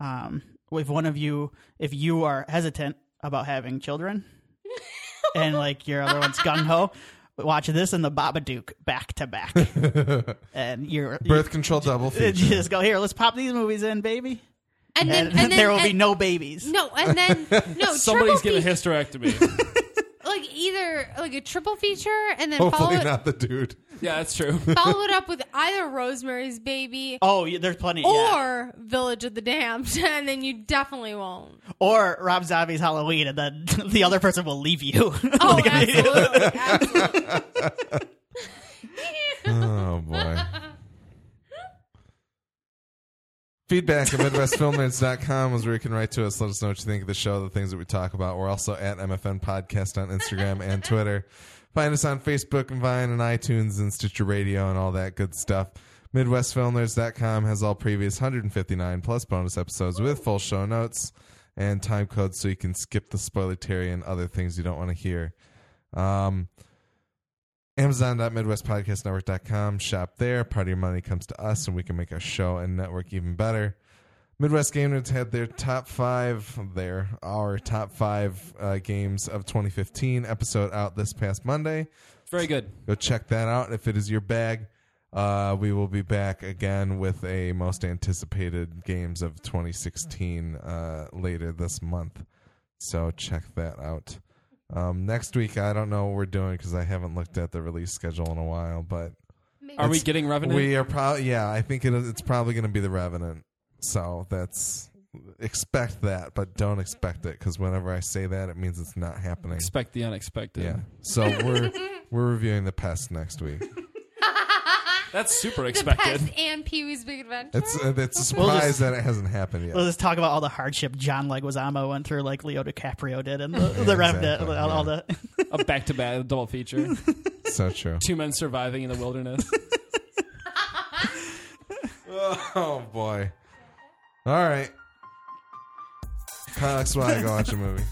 um if one of you if you are hesitant about having children (laughs) and like your other one's gung ho watch this and the Babadook back to back (laughs) and you're Birth control double (laughs) you, feature. just go here let's pop these movies in baby and then, and, and (laughs) then there will be no babies No, and then no. Somebody's triple getting a fe- hysterectomy. Like either like a triple feature, and then follow Hopefully it, not the dude. yeah, that's true. (laughs) follow it up with either Rosemary's Baby oh yeah, there's plenty yeah. or Village of the Damned, (laughs) and then you definitely won't. or Rob Zombie's Halloween and then (laughs) the other person will leave you Oh, Like, absolutely, absolutely. Oh boy. Feedback at MidwestFilmNerds.com is where you can write to us. Let us know what you think of the show, the things that we talk about. We're also at MFN Podcast on Instagram and (laughs) Twitter. Find us on Facebook and Vine and iTunes and Stitcher Radio and all that good stuff. MidwestFilmNerds.com has all previous 159 plus bonus episodes with full show notes and time codes so you can skip the spoiler and other things you don't want to hear. Um, Amazon.MidwestPodcastNetwork.com. Shop there. Part of your money comes to us, and we can make our show and network even better. Midwest Game Nerds had their top five, their our top five uh, games of 2015 episode out this past Monday. Very good. Go check that out if it is your bag. Uh, we will be back again with a most anticipated games of 2016 uh, later this month. So check that out. Um, next week, I don't know what we're doing because I haven't looked at the release schedule in a while, but Are we getting Revenant? we are probably yeah. I think it it's probably going to be the Revenant. So that's expect that, but don't expect it because whenever I say that, it means it's not happening. Expect the unexpected. Yeah. So we're we're reviewing the pest next week. That's super the expected. Pest and Pee Wee's Big Adventure. It's uh, it's a We'll surprise just- that it hasn't happened yet. Let's just talk about all the hardship John Leguizamo went through, like Leo DiCaprio did, and the, the Yeah, Revenant, exactly, all, all the. (laughs) A back to back double feature. (laughs) so true. Two men surviving in the wilderness. (laughs) Oh boy. All right. Kyle, that's why I go watch a movie.